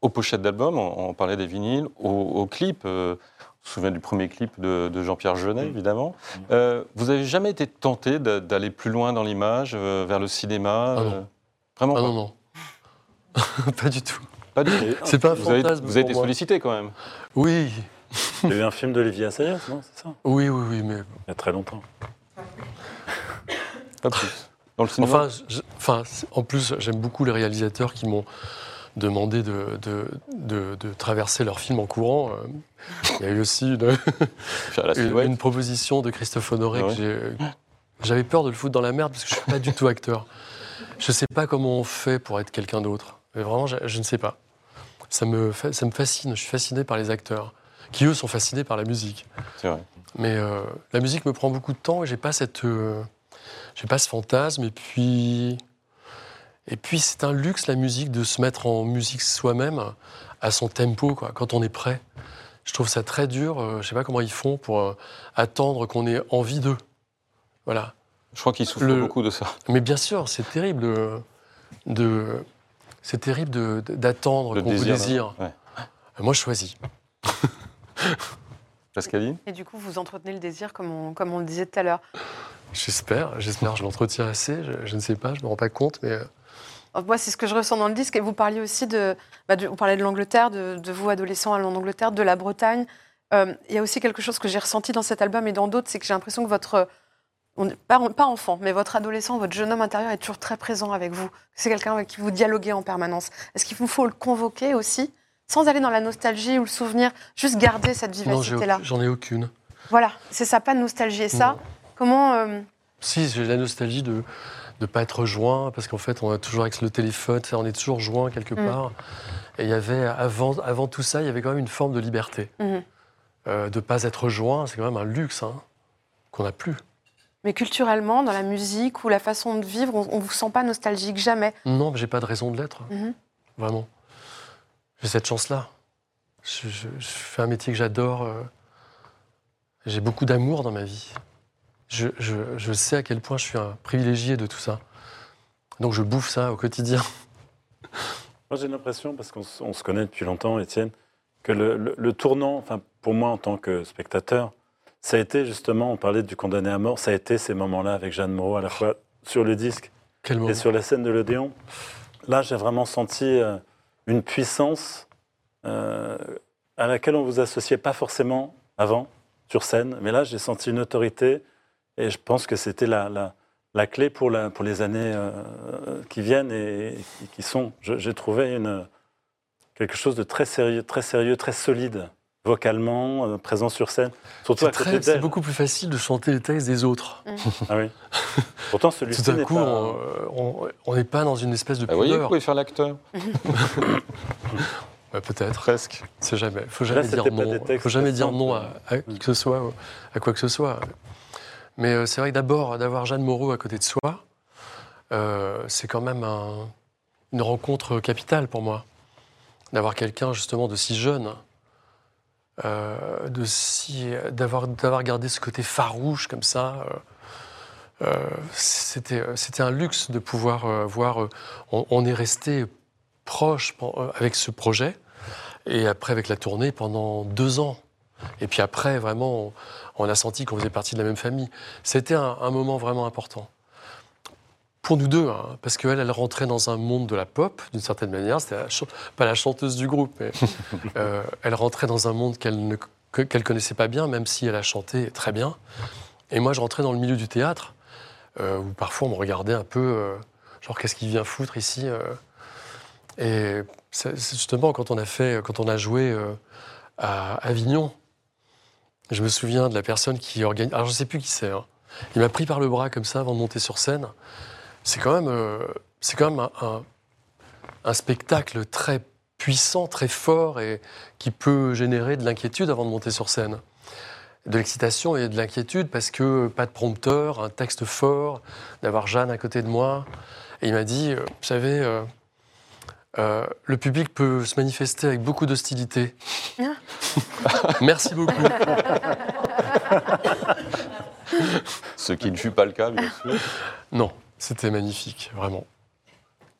aux pochettes d'albums, on, on parlait des vinyles, aux, aux clips. euh, on se souvient du premier clip de, de Jean-Pierre Jeunet, Mm. évidemment. Euh, vous avez jamais été tenté d'a- d'aller plus loin dans l'image, euh, vers le cinéma Ah non. euh, Vraiment Ah pas non, non. pas du tout. Pas du tout. C'est pas un Vous avez, fantasme. vous avez pour été moi. sollicité quand même. Oui, Il y a eu un film d'Olivier Assayas, non C'est ça? Oui, oui, oui, mais Il y a très longtemps. Pas plus. Dans le cinéma Enfin, je- enfin, c'est- en plus, j'aime beaucoup les réalisateurs qui m'ont demandé de, de, de- de traverser leur film en courant. Euh, Il y a eu aussi une, proposition de Christophe Honoré Ah que ouais. J'avais peur de le foutre dans la merde parce que je suis pas du tout acteur. Je sais pas comment on fait pour être quelqu'un d'autre. Mais vraiment, je, je ne sais pas. Ça me, fa- ça me fascine. Je suis fasciné par les acteurs qui, eux, sont fascinés par la musique. Vrai. Mais euh, la musique me prend beaucoup de temps et j'ai pas cette, euh, j'ai pas ce fantasme. Et puis, et puis c'est un luxe la musique de se mettre en musique soi-même à son tempo, quoi, quand on est prêt. Je trouve ça très dur. euh, je sais pas comment ils font pour euh, attendre qu'on ait envie d'eux. Voilà. Je crois qu'il souffre Le- beaucoup de ça. Mais bien sûr, c'est terrible de, de- c'est terrible d'attendre Le qu'on vous désir, désire. ouais. Moi, je choisis. Pascaline? Et du coup, vous entretenez le désir, comme on, comme on le disait tout à l'heure. J'espère, j'espère, je l'entretiens assez. Je, je ne sais pas, je me rends pas compte, mais euh, Alors, Moi, c'est ce que je ressens dans le disque. Et vous parliez aussi de. bah, de- on parlait de l'Angleterre, de, de vous, adolescents, allant en Angleterre, de la Bretagne. Euh, Il y a aussi quelque chose que j'ai ressenti dans cet album et dans d'autres, c'est que j'ai l'impression que votre. on- pas, pas enfant, mais votre adolescent, votre jeune homme intérieur est toujours très présent avec vous. C'est quelqu'un avec qui vous dialoguez en permanence. Est-ce qu'il vous faut le convoquer aussi, sans aller dans la nostalgie ou le souvenir, juste garder cette non, vivacité-là? aucune- j'en ai aucune. Voilà, c'est ça, pas de nostalgie. Et ça, Non. Comment. euh, Si, j'ai la nostalgie de ne pas être joint, parce qu'en fait, on a toujours avec le téléphone, on est toujours joint quelque Mm. part. Et il y avait, avant, avant tout ça, il y avait quand même une forme de liberté. Mhm. Euh, de ne pas être joint, c'est quand même un luxe hein, qu'on n'a plus. Mais culturellement, dans la musique ou la façon de vivre, on ne vous sent pas nostalgique, jamais? Non, mais j'ai pas de raison de l'être, Mhm. vraiment. J'ai cette chance-là. Je, je- je fais un métier que j'adore. euh, j'ai beaucoup d'amour dans ma vie. Je, je- je sais à quel point je suis un privilégié de tout ça. Donc je bouffe ça au quotidien. Moi, j'ai l'impression, parce qu'on se connaît depuis longtemps, Étienne, que le, le- le tournant, enfin, pour moi en tant que spectateur, ça a été justement, on parlait du condamné à mort, ça a été ces moments-là avec Jeanne Moreau, à la fois sur le disque Quel moment. et sur la scène de l'Odéon. Là, j'ai vraiment senti euh, une puissance euh, à laquelle on vous associait pas forcément avant sur scène, mais là, j'ai senti une autorité et je pense que c'était la, la, la clé pour, la, pour les années euh, qui viennent et, et qui- sont. J'ai trouvé une, quelque chose de très sérieux, très sérieux, très solide, vocalement, euh, présent sur scène. Surtout C'est beaucoup plus facile de chanter les textes des autres. Ah oui. Pourtant, celui-ci Tout d'un coup, pas... on- n'est pas dans une espèce de Ah, Vous voyez, vous pudeur. pouvez faire l'acteur. Ouais, Peut-être. Presque. C'est jamais. Faut jamais dire non. Faut jamais dire non à, simples. à qui que ce soit, à quoi que ce soit. Mais euh, c'est vrai que d'abord, d'avoir Jeanne Moreau à côté de soi, euh, c'est quand même un- une rencontre capitale pour moi. D'avoir quelqu'un justement de si jeune, euh, de si, d'avoir, d'avoir gardé ce côté farouche comme ça. c'était, c'était un luxe de pouvoir voir. on, on est resté proche avec ce projet, et après avec la tournée pendant deux ans. Et puis après, vraiment, on, a senti qu'on faisait partie de la même famille. C'était un, un moment vraiment important. Pour nous deux, hein, parce qu'elle, elle rentrait dans un monde de la pop, d'une certaine manière. C'était pas la chanteuse du groupe, mais euh, elle rentrait dans un monde qu'elle ne qu'elle connaissait pas bien, même si elle a chanté très bien. Et moi, je rentrais dans le milieu du théâtre, euh, où parfois on me regardait un peu, euh, genre, qu'est-ce qu'il vient foutre ici Et justement quand on a fait, quand on a joué à Avignon, je me souviens de la personne qui organise. Alors, je ne sais plus qui c'est. hein. Il m'a pris par le bras comme ça avant de monter sur scène. C'est quand même, euh, quand même un spectacle très puissant, très fort et qui peut générer de l'inquiétude avant de monter sur scène. De l'excitation et de l'inquiétude parce que pas de prompteur, un texte fort, d'avoir Jeanne à côté de moi. Et il m'a dit, euh, vous savez, euh, euh, le public peut se manifester avec beaucoup d'hostilité. Merci beaucoup. Ce qui ne fut pas le cas, bien sûr. Non, c'était magnifique, vraiment.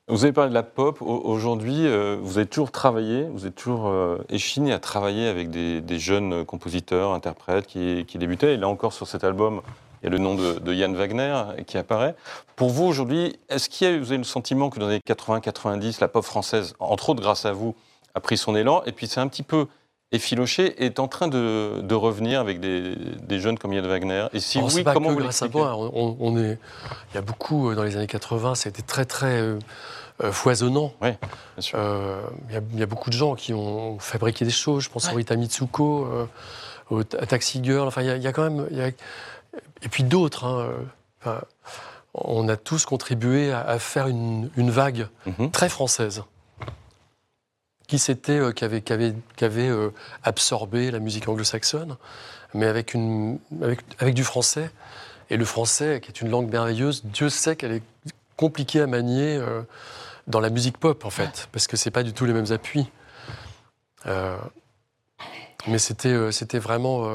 Vous avez parlé de la pop. Au- Aujourd'hui, euh, vous avez toujours travaillé, vous êtes toujours euh, échiné à travailler avec des, des jeunes compositeurs, interprètes qui, qui débutaient. Et là encore, sur cet album, il y a le nom de, de Yann Wagner qui apparaît. Pour vous, aujourd'hui, est-ce qu'il y a, vous avez le sentiment que dans les 80-90, la pop française, entre autres grâce à vous, a pris son élan Et puis c'est un petit peu effiloché, est en train de, de revenir avec des, des jeunes comme Yann Wagner? Et si Alors, c'est oui, pas comment que vous grâce à moi. On, on est, il y a beaucoup euh, dans les années 80, ça a été très très euh, euh, foisonnant. Oui, bien sûr. Euh, Il y, a- il y a beaucoup de gens qui ont fabriqué des choses. Je pense à Rita Mitsuko, euh, au- à Taxi Girl. Enfin, il y, a- il y a quand même. il y a- et puis d'autres. hein, euh, enfin, on a tous contribué à, à faire une, une vague Mhm. très française qui s'était, euh, qui avait, qui avait, qui avait, euh, absorbé la musique anglo-saxonne, mais avec, une, avec, avec du français. Et le français, qui est une langue merveilleuse, Dieu sait qu'elle est compliquée à manier euh, dans la musique pop, en fait, parce que c'est pas du tout les mêmes appuis. Mais c'était, c'était vraiment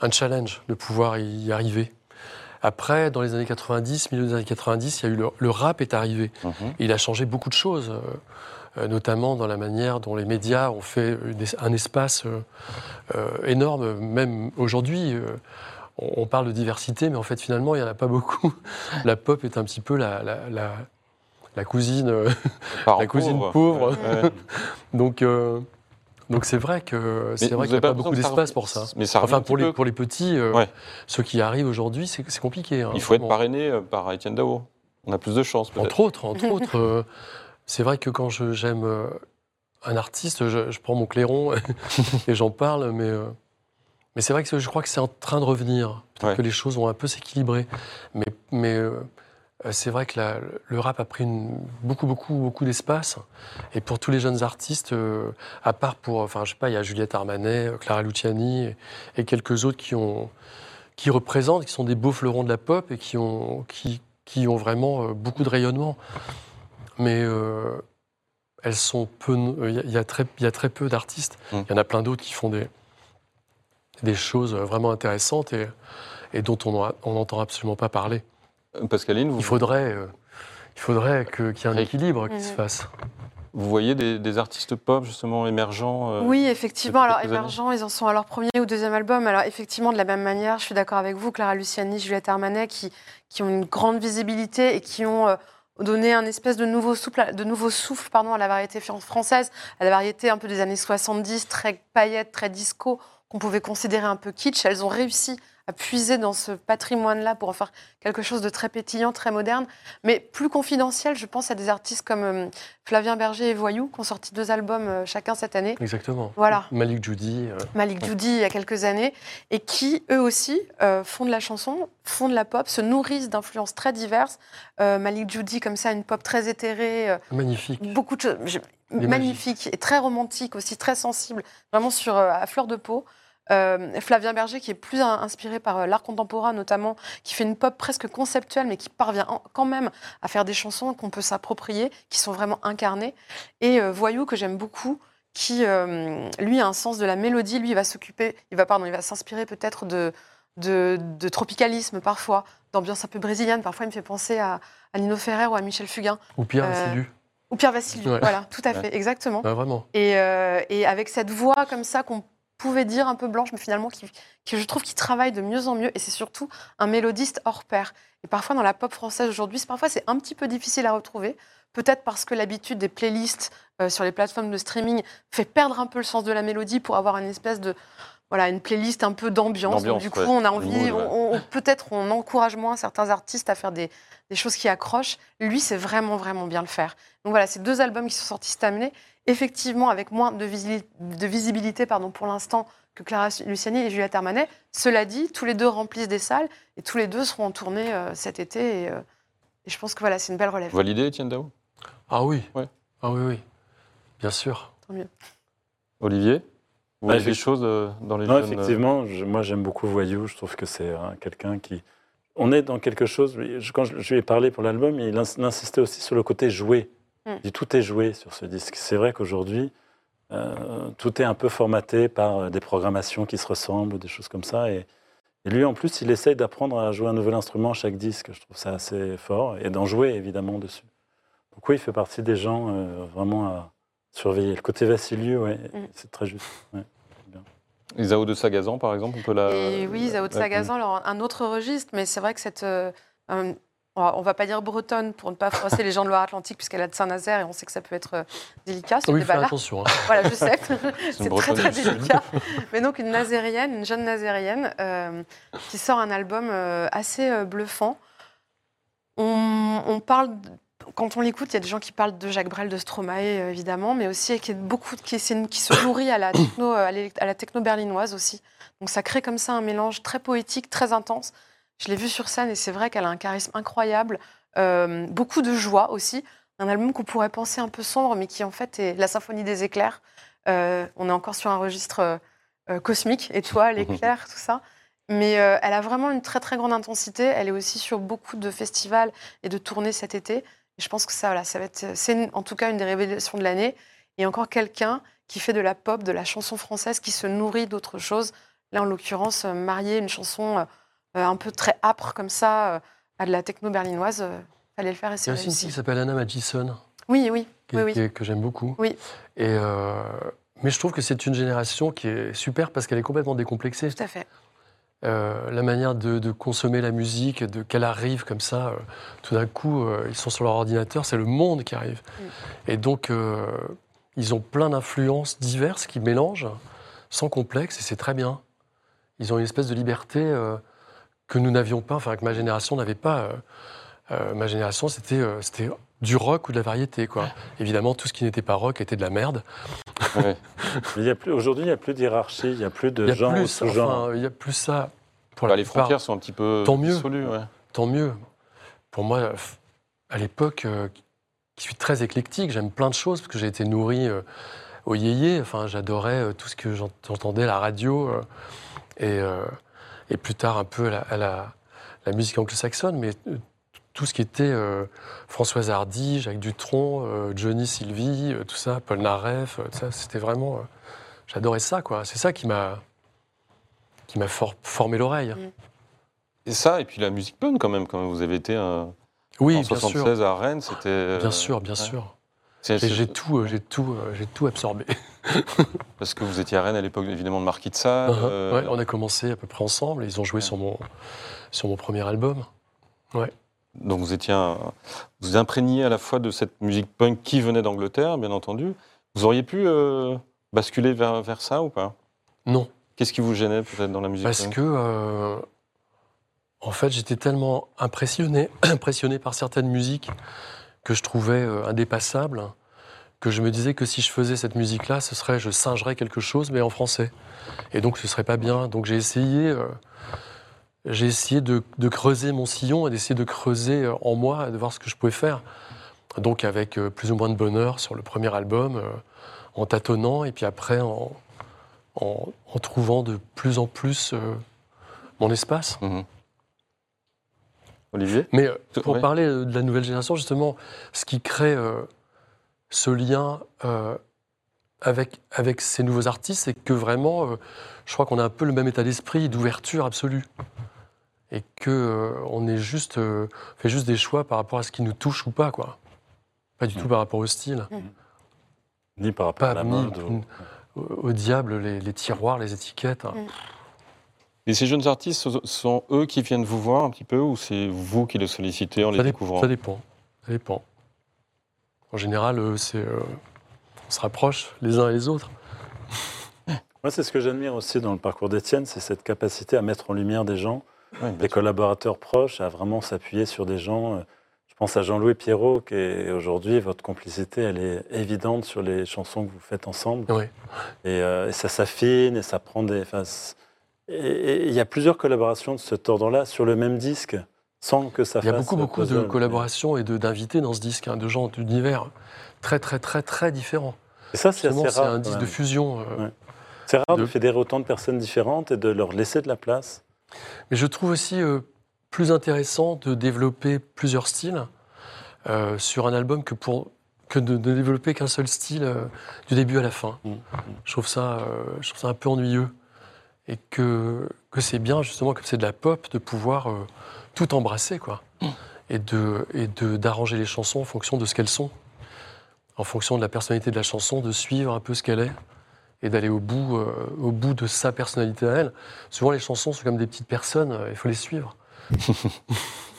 un challenge de pouvoir y arriver. Après, dans les années 90, milieu des années 90, il y a eu le, le rap est arrivé. Mhm. Il a changé beaucoup de choses, euh, euh, notamment dans la manière dont les médias ont fait une es- un espace euh, euh, énorme. Même aujourd'hui, euh, on, on parle de diversité, mais en fait, finalement, il n'y en a pas beaucoup. La pop est un petit peu la, la, la- la cousine, euh, la cousine pauvre. Ouais. donc. Donc c'est vrai que c'est vrai vous qu'il n'y a pas pas beaucoup d'espace pour ça. Mais ça Enfin pour les peu. pour les petits, euh, Ouais. ceux qui arrivent aujourd'hui, c'est compliqué. hein, Il faut être parrainé euh, par Étienne Dao. On a plus de chance. Entre autres, entre autres, euh, c'est vrai que quand j'aime euh, un artiste, je, je prends mon clairon et j'en parle, mais, euh, mais c'est vrai que je crois que c'est en train de revenir. Peut-être Ouais. que les choses vont un peu s'équilibrer. Mais, mais c'est vrai que la- le rap a pris une- beaucoup, beaucoup, beaucoup d'espace. Et pour tous les jeunes artistes, euh, à part pour, enfin, je sais pas, il y a Juliette Armanet, euh, Clara Luciani et, et quelques autres qui ont qui représentent, qui sont des beaux fleurons de la pop et qui ont, qui, qui ont vraiment euh, beaucoup de rayonnement. Mais euh, elles sont peu. Il y, a- il y a très- peu d'artistes. Mm. Il y en a plein d'autres qui font des, des choses vraiment intéressantes et, et dont on n'entend absolument pas parler. Pascaline, vous, Il faudrait, euh, il faudrait que- qu'il y ait un équilibre qui se fasse. vous voyez des, des artistes pop, justement, émergents euh, Oui, effectivement. Alors, émergents, ils en sont à leur premier ou deuxième album. Alors, effectivement, de la même manière, je suis d'accord avec vous, Clara Luciani, Juliette Armanet, qui, qui ont une grande visibilité et qui ont euh, donné un espèce de nouveau souffle, de nouveau souffle pardon, à la variété fran- française, à la variété un peu des années 70, très paillettes, très disco, qu'on pouvait considérer un peu kitsch. Elles ont réussi à puiser dans ce patrimoine-là pour en faire quelque chose de très pétillant, très moderne, mais plus confidentiel. Je pense à des artistes comme euh, Flavien Berger et Voyou, qui ont sorti deux albums euh, chacun cette année. Exactement. Voilà. Malik Judy. euh, Malik Judy il y a quelques années, et qui, eux aussi, euh, font de la chanson, font de la pop, se nourrissent d'influences très diverses. Euh, Malik Judy, comme ça, une pop très éthérée, magnifique. beaucoup de choses, magnifique, et très romantique aussi, très sensible, vraiment sur, à fleur de peau. Euh, Flavien Berger, qui est plus in- inspiré par euh, l'art contemporain notamment, qui fait une pop presque conceptuelle, mais qui parvient en- quand même à faire des chansons qu'on peut s'approprier, qui sont vraiment incarnées. Et euh, Voyou, que j'aime beaucoup, qui, euh, lui, a un sens de la mélodie. Lui, il va s'occuper, il va, pardon, il va s'inspirer peut-être de, de, de tropicalisme parfois, d'ambiance un peu brésilienne. Parfois, il me fait penser à, à Nino Ferrer ou à Michel Fugain. Ou Pierre Vassiliou. Ou Pierre Vassiliou, Ouais. voilà, tout à fait, exactement. Ouais, vraiment. Et, et avec cette voix comme ça qu'on pouvait dire un peu blanche, mais finalement qui, je trouve qu'il travaille de mieux en mieux. Et c'est surtout un mélodiste hors pair. Et parfois dans la pop française aujourd'hui, parfois c'est un petit peu difficile à retrouver. Peut-être parce que l'habitude des playlists euh, sur les plateformes de streaming fait perdre un peu le sens de la mélodie pour avoir une espèce de voilà une playlist un peu d'ambiance. Du coup, ouais. on a envie, mood, ouais. on- on- peut-être on encourage moins certains artistes à faire des, des choses qui accrochent. Lui, c'est vraiment vraiment bien le faire. Donc voilà, ces deux albums qui sont sortis cette année, effectivement avec moins de, visibilité pardon, pour l'instant que Clara Luciani et Juliette Armanet. Cela dit, tous les deux remplissent des salles et tous les deux seront en tournée euh, cet été. Et, euh, et je pense que voilà, c'est une belle relève. Validé, Etienne Dao Ah oui. Ouais. Ah oui, oui. Bien sûr. Olivier? Vous Bah, voyez des effect- choses euh, dans les Non, jeunes, euh, effectivement, je- moi j'aime beaucoup Voyou. Je trouve que c'est hein, quelqu'un qui. On est dans quelque chose. je- Quand je, je lui ai parlé pour l'album, il ins- il insistait aussi sur le côté joué. Mm. Il dit tout est joué sur ce disque. C'est vrai qu'aujourd'hui, euh, tout est un peu formaté par des programmations qui se ressemblent des choses comme ça. Et, et lui, en plus, il essaye d'apprendre à jouer un nouvel instrument à chaque disque. Je trouve ça assez fort. Et d'en jouer, évidemment, dessus. Donc oui, il fait partie des gens euh, vraiment à surveiller. Le côté Vassiliou, ouais, Mm. c'est très juste. ouais. Isao de Sagazan, par exemple, on peut la. Et oui, Zao de Sagazan, alors, un autre registre, mais c'est vrai que cette. euh, euh, on va- pas dire bretonne pour ne pas froisser les gens de Loire-Atlantique, puisqu'elle a de Saint-Nazaire et on sait que ça peut être euh, délicat, ce Oui, débat-là. attention. hein. Voilà, je sais. c'est très très délicat. Mais donc une nazérienne, une jeune nazérienne, euh, qui sort un album euh, assez euh, bluffant. On, on parle, quand on l'écoute, il y a des gens qui parlent de Jacques Brel, de Stromae euh, évidemment, mais aussi qui, est beaucoup, qui, c'est une- qui se nourrit à la techno, euh, à la techno berlinoise aussi. Donc ça crée comme ça un mélange très poétique, très intense. Je l'ai vue sur scène et c'est vrai qu'elle a un charisme incroyable, euh, beaucoup de joie aussi. Un album qu'on pourrait penser un peu sombre, mais qui en fait est la symphonie des éclairs. Euh, on est encore sur un registre euh, cosmique, étoiles, éclairs, tout ça. Mais elle a vraiment une très très grande intensité. Elle est aussi sur beaucoup de festivals et de tournées cet été. Je pense que ça, voilà, ça va être, c'est une- en tout cas une des révélations de l'année. Et encore quelqu'un qui fait de la pop, de la chanson française, qui se nourrit d'autres choses. Là, en l'occurrence, euh, marier une chanson euh, euh, un peu très âpre comme ça euh, à de la techno berlinoise, euh, fallait le faire et Il y c'est a aussi une qui s'appelle Anna Magison, Oui, oui, qui- oui, oui. qui est- que j'aime beaucoup. Oui. Et, euh, mais je trouve que c'est une génération qui est super parce qu'elle est complètement décomplexée. tout à fait. Euh, la manière de, de consommer la musique, de qu'elle arrive comme ça, euh, tout d'un coup, euh, ils sont sur leur ordinateur, c'est le monde qui arrive. Mm. Et donc, ils ont plein d'influences diverses qui mélangent, sans complexe, et c'est très bien. Ils ont une espèce de liberté que nous n'avions pas, enfin que ma génération n'avait pas. Ma génération, c'était c'était du rock ou de la variété, quoi. Évidemment, tout ce qui n'était pas rock était de la merde. Ouais. Il y a plus aujourd'hui, il n'y a plus de hiérarchie, il n'y a plus de Il y a genre ou plus, sous-genre. enfin, il y a plus ça. Pour Bah, la les plupart. frontières sont un petit peu Tant mieux. dissolues. ouais. tant mieux. Pour moi, à l'époque, euh, qui suis très éclectique, j'aime plein de choses parce que j'ai été nourri euh, au yéyé. Enfin, j'adorais euh, tout ce que j'ent- j'entendais à la radio euh, et, et plus tard un peu à la, à la- la musique anglo-saxonne, mais tout ce qui était euh, Françoise Hardy, Jacques Dutronc, euh, Johnny Sylvie, euh, tout ça, Paul Naref, euh, tout ça, c'était vraiment. euh, J'adorais ça, quoi. C'est ça qui m'a qui m'a for- formé l'oreille. Et ça, et puis la musique punk quand même, quand vous avez été euh, Oui, en bien sûr. 76 à Rennes, c'était. euh, Bien sûr, bien ouais. sûr. J'ai tout, j'ai tout, j'ai tout absorbé. Parce que vous étiez à Rennes à l'époque évidemment de Marquis de Sade. Ouais, on a commencé à peu près ensemble. Ils ont joué sur mon, sur mon premier album. Donc vous étiez un- vous imprégniez à la fois de cette musique punk qui venait d'Angleterre, bien entendu. Vous auriez pu euh, basculer vers, vers ça ou pas? Non, Qu'est-ce qui vous gênait peut-être dans la musique parce punk? que euh, en fait, j'étais tellement impressionné, impressionné par certaines musiques que je trouvais euh, indépassables que je me disais que si je faisais cette musique-là, ce serait, je singerais quelque chose, mais en français. Et donc, ce serait pas bien. Donc, j'ai essayé, euh, j'ai essayé de, de creuser mon sillon et d'essayer de creuser euh, en moi, de voir ce que je pouvais faire. Donc, avec euh, plus ou moins de bonheur sur le premier album, euh, en tâtonnant, et puis après en, en, en trouvant de plus en plus mon espace. Mhm. Olivier? Mais pour Oui. parler de la nouvelle génération, justement, ce qui crée ce lien avec, avec ces nouveaux artistes, c'est que vraiment, je crois qu'on a un peu le même état d'esprit d'ouverture absolue. Et que euh, on est juste, euh, fait juste des choix par rapport à ce qui nous touche ou pas, quoi. Pas du tout par rapport au style. Ni par rapport à la mode. au, au diable, les, les tiroirs, les étiquettes. hein. Et ces jeunes artistes, ce sont eux qui viennent vous voir un petit peu ou c'est vous qui les sollicitez en les Ça, découvrant ça dépend. Ça dépend. En général, c'est, euh, on se rapproche les uns et les autres. Moi, c'est ce que j'admire aussi dans le parcours d'Étienne, c'est cette capacité à mettre en lumière des gens, Ouais, des collaborateurs proches, à vraiment s'appuyer sur des gens. euh, Je pense à Jean-Louis Pierrot, qui est aujourd'hui, votre complicité, elle est évidente sur les chansons que vous faites ensemble. Oui. Et, euh, et ça s'affine et ça prend des. enfin, et il y a plusieurs collaborations de cet ordre-là sur le même disque, sans que ça Il y a fasse beaucoup, beaucoup de collaborations et d'invités dans ce disque, hein, de gens d'univers très, très, très, très différents. Et ça, c'est assez c'est rare. un disque de fusion. euh, Ouais. C'est rare de... de- fédérer autant de personnes différentes et de leur laisser de la place. Mais je trouve aussi euh, plus intéressant de développer plusieurs styles euh, sur un album que, pour, que de, de développer qu'un seul style euh, du début à la fin. Mm. Je, trouve ça, euh, je trouve ça un peu ennuyeux. Et que, que c'est bien, justement, comme c'est de la pop, de pouvoir tout embrasser, quoi. Et de et de- d'arranger les chansons en fonction de ce qu'elles sont. En fonction de la personnalité de la chanson, de suivre un peu ce qu'elle est et d'aller au bout, euh, au bout de sa personnalité à elle. Souvent, les chansons sont comme des petites personnes, euh, il faut les suivre.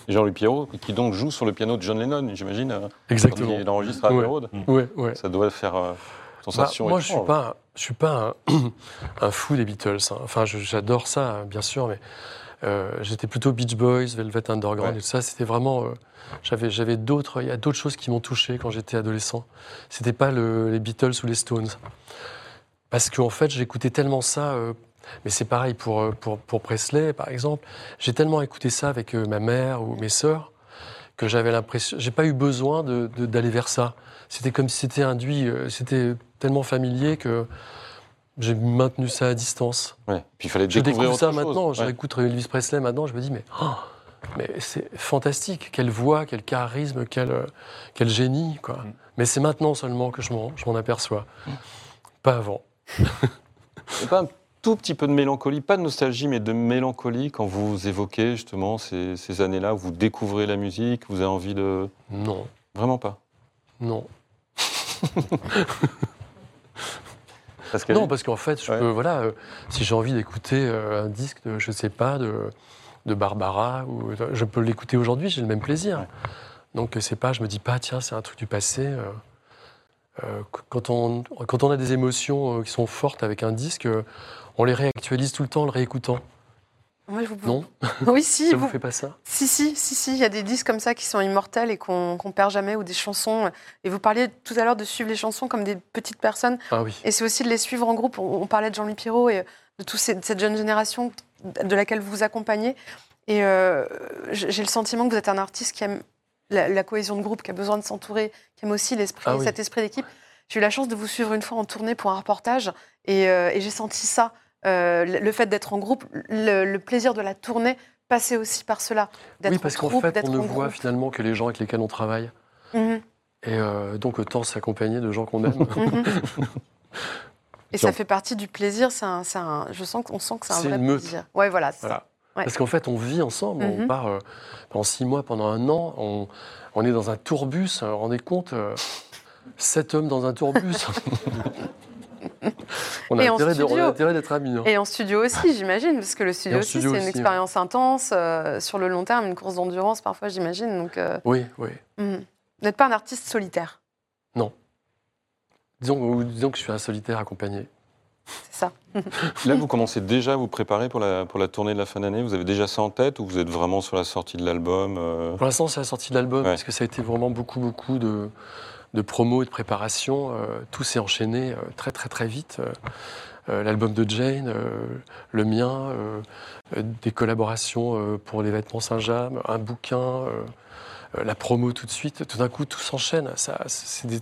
Jean-Louis Pierrot, qui donc joue sur le piano de John Lennon, j'imagine, euh, quand Exactement. il enregistre à Ouais. Road. Ouais, ouais. Ça doit faire euh, Bah, sensation. moi, je suis étrange. pas, je suis pas un, un fou des Beatles. hein. Enfin, j'adore ça, bien sûr, mais euh, j'étais plutôt Beach Boys, Velvet Underground Ouais. et tout ça. C'était vraiment, euh, j'avais, j'avais d'autres, il y a d'autres choses qui m'ont touché quand j'étais adolescent. C'était pas le- les Beatles ou les Stones, parce qu'en fait, j'écoutais tellement ça. euh, mais c'est pareil pour, euh, pour, pour Presley, par exemple. J'ai tellement écouté ça avec euh, ma mère ou mes sœurs que j'avais l'impression, j'ai pas eu besoin de- de- d'aller vers ça. C'était comme si c'était induit, c'était tellement familier que j'ai maintenu ça à distance. Ouais. Puis il fallait Je découvrir découvre ça chose. maintenant, je Ouais. réécoute Elvis Presley maintenant, je me dis, mais, oh, mais c'est fantastique, quelle voix, quel charisme, quel, quel génie. Quoi. Mm. Mais c'est maintenant seulement que je m'en je m'en aperçois, pas avant. Pas un tout petit peu de mélancolie, pas de nostalgie, mais de mélancolie quand vous évoquez justement ces, ces années-là où vous découvrez la musique, vous avez envie de. Non, Vraiment pas. non. Parce que Non, parce qu'en fait, je Ouais. peux, voilà, euh, si j'ai envie d'écouter euh, un disque de, je sais pas, de, de Barbara, ou, je peux l'écouter aujourd'hui, j'ai le même plaisir. Ouais. Donc, euh, c'est pas, je me dis pas, tiens, c'est un truc du passé. euh, quand, on, quand on a des émotions euh, qui sont fortes avec un disque, euh, on les réactualise tout le temps en le réécoutant. Moi, je vous... Non Oui, si. Ça vous- vous fait pas ça? Si, si, si, si, il y a des disques comme ça qui sont immortels et qu'on qu'on perd jamais, ou des chansons. Et vous parliez tout à l'heure de suivre les chansons comme des petites personnes, Ah oui. et c'est aussi de les suivre en groupe. On, on parlait de Jean-Louis Pirot et de toute cette jeune génération de laquelle vous vous accompagnez. Et euh, j'ai le sentiment que vous êtes un artiste qui aime la, la cohésion de groupe, qui a besoin de s'entourer, qui aime aussi l'esprit, Ah oui. cet esprit d'équipe. J'ai eu la chance de vous suivre une fois en tournée pour un reportage, et, euh, et j'ai senti ça. Euh, le fait d'être en groupe, le, le plaisir de la tournée passait aussi par cela. Oui, parce en qu'en fait, on ne voit groupe. finalement que les gens avec lesquels on travaille. Mhm, Et euh, donc, autant s'accompagner de gens qu'on aime. mhm. Et ça fait partie du plaisir. C'est un, un- je sens qu'on sent que c'est un vrai plaisir. Ouais, voilà. Voilà. Ouais. Parce qu'en fait, on vit ensemble. On Mhm. part euh, pendant six mois, pendant un an. On, on est dans un tourbus. euh, Vous vous rendez compte euh, Sept hommes dans un tourbus. on, a Et en intérêt de- on a studio. intérêt d'être amis. hein. Et en studio aussi, j'imagine, parce que le studio aussi, c'est une expérience intense euh, sur le long terme, une course d'endurance parfois, j'imagine. Donc, Oui, oui. mhm. vous n'êtes pas un artiste solitaire, Disons, ou disons que je suis un solitaire accompagné. C'est ça. Là, vous commencez déjà à vous préparer pour la, pour la tournée de la fin d'année. Vous avez déjà ça en tête ou vous êtes vraiment sur la sortie de l'album euh, Pour l'instant, c'est la sortie de l'album, Ouais. parce que ça a été vraiment beaucoup, beaucoup de, de promos et de préparation. Euh, tout s'est enchaîné euh, très, très, très vite. Euh, euh, L'album de Jane, euh, le mien, euh, euh, des collaborations euh, pour les vêtements Saint-James, un bouquin, euh, euh, la promo tout de suite. Tout d'un coup, tout s'enchaîne. Ça, C'est des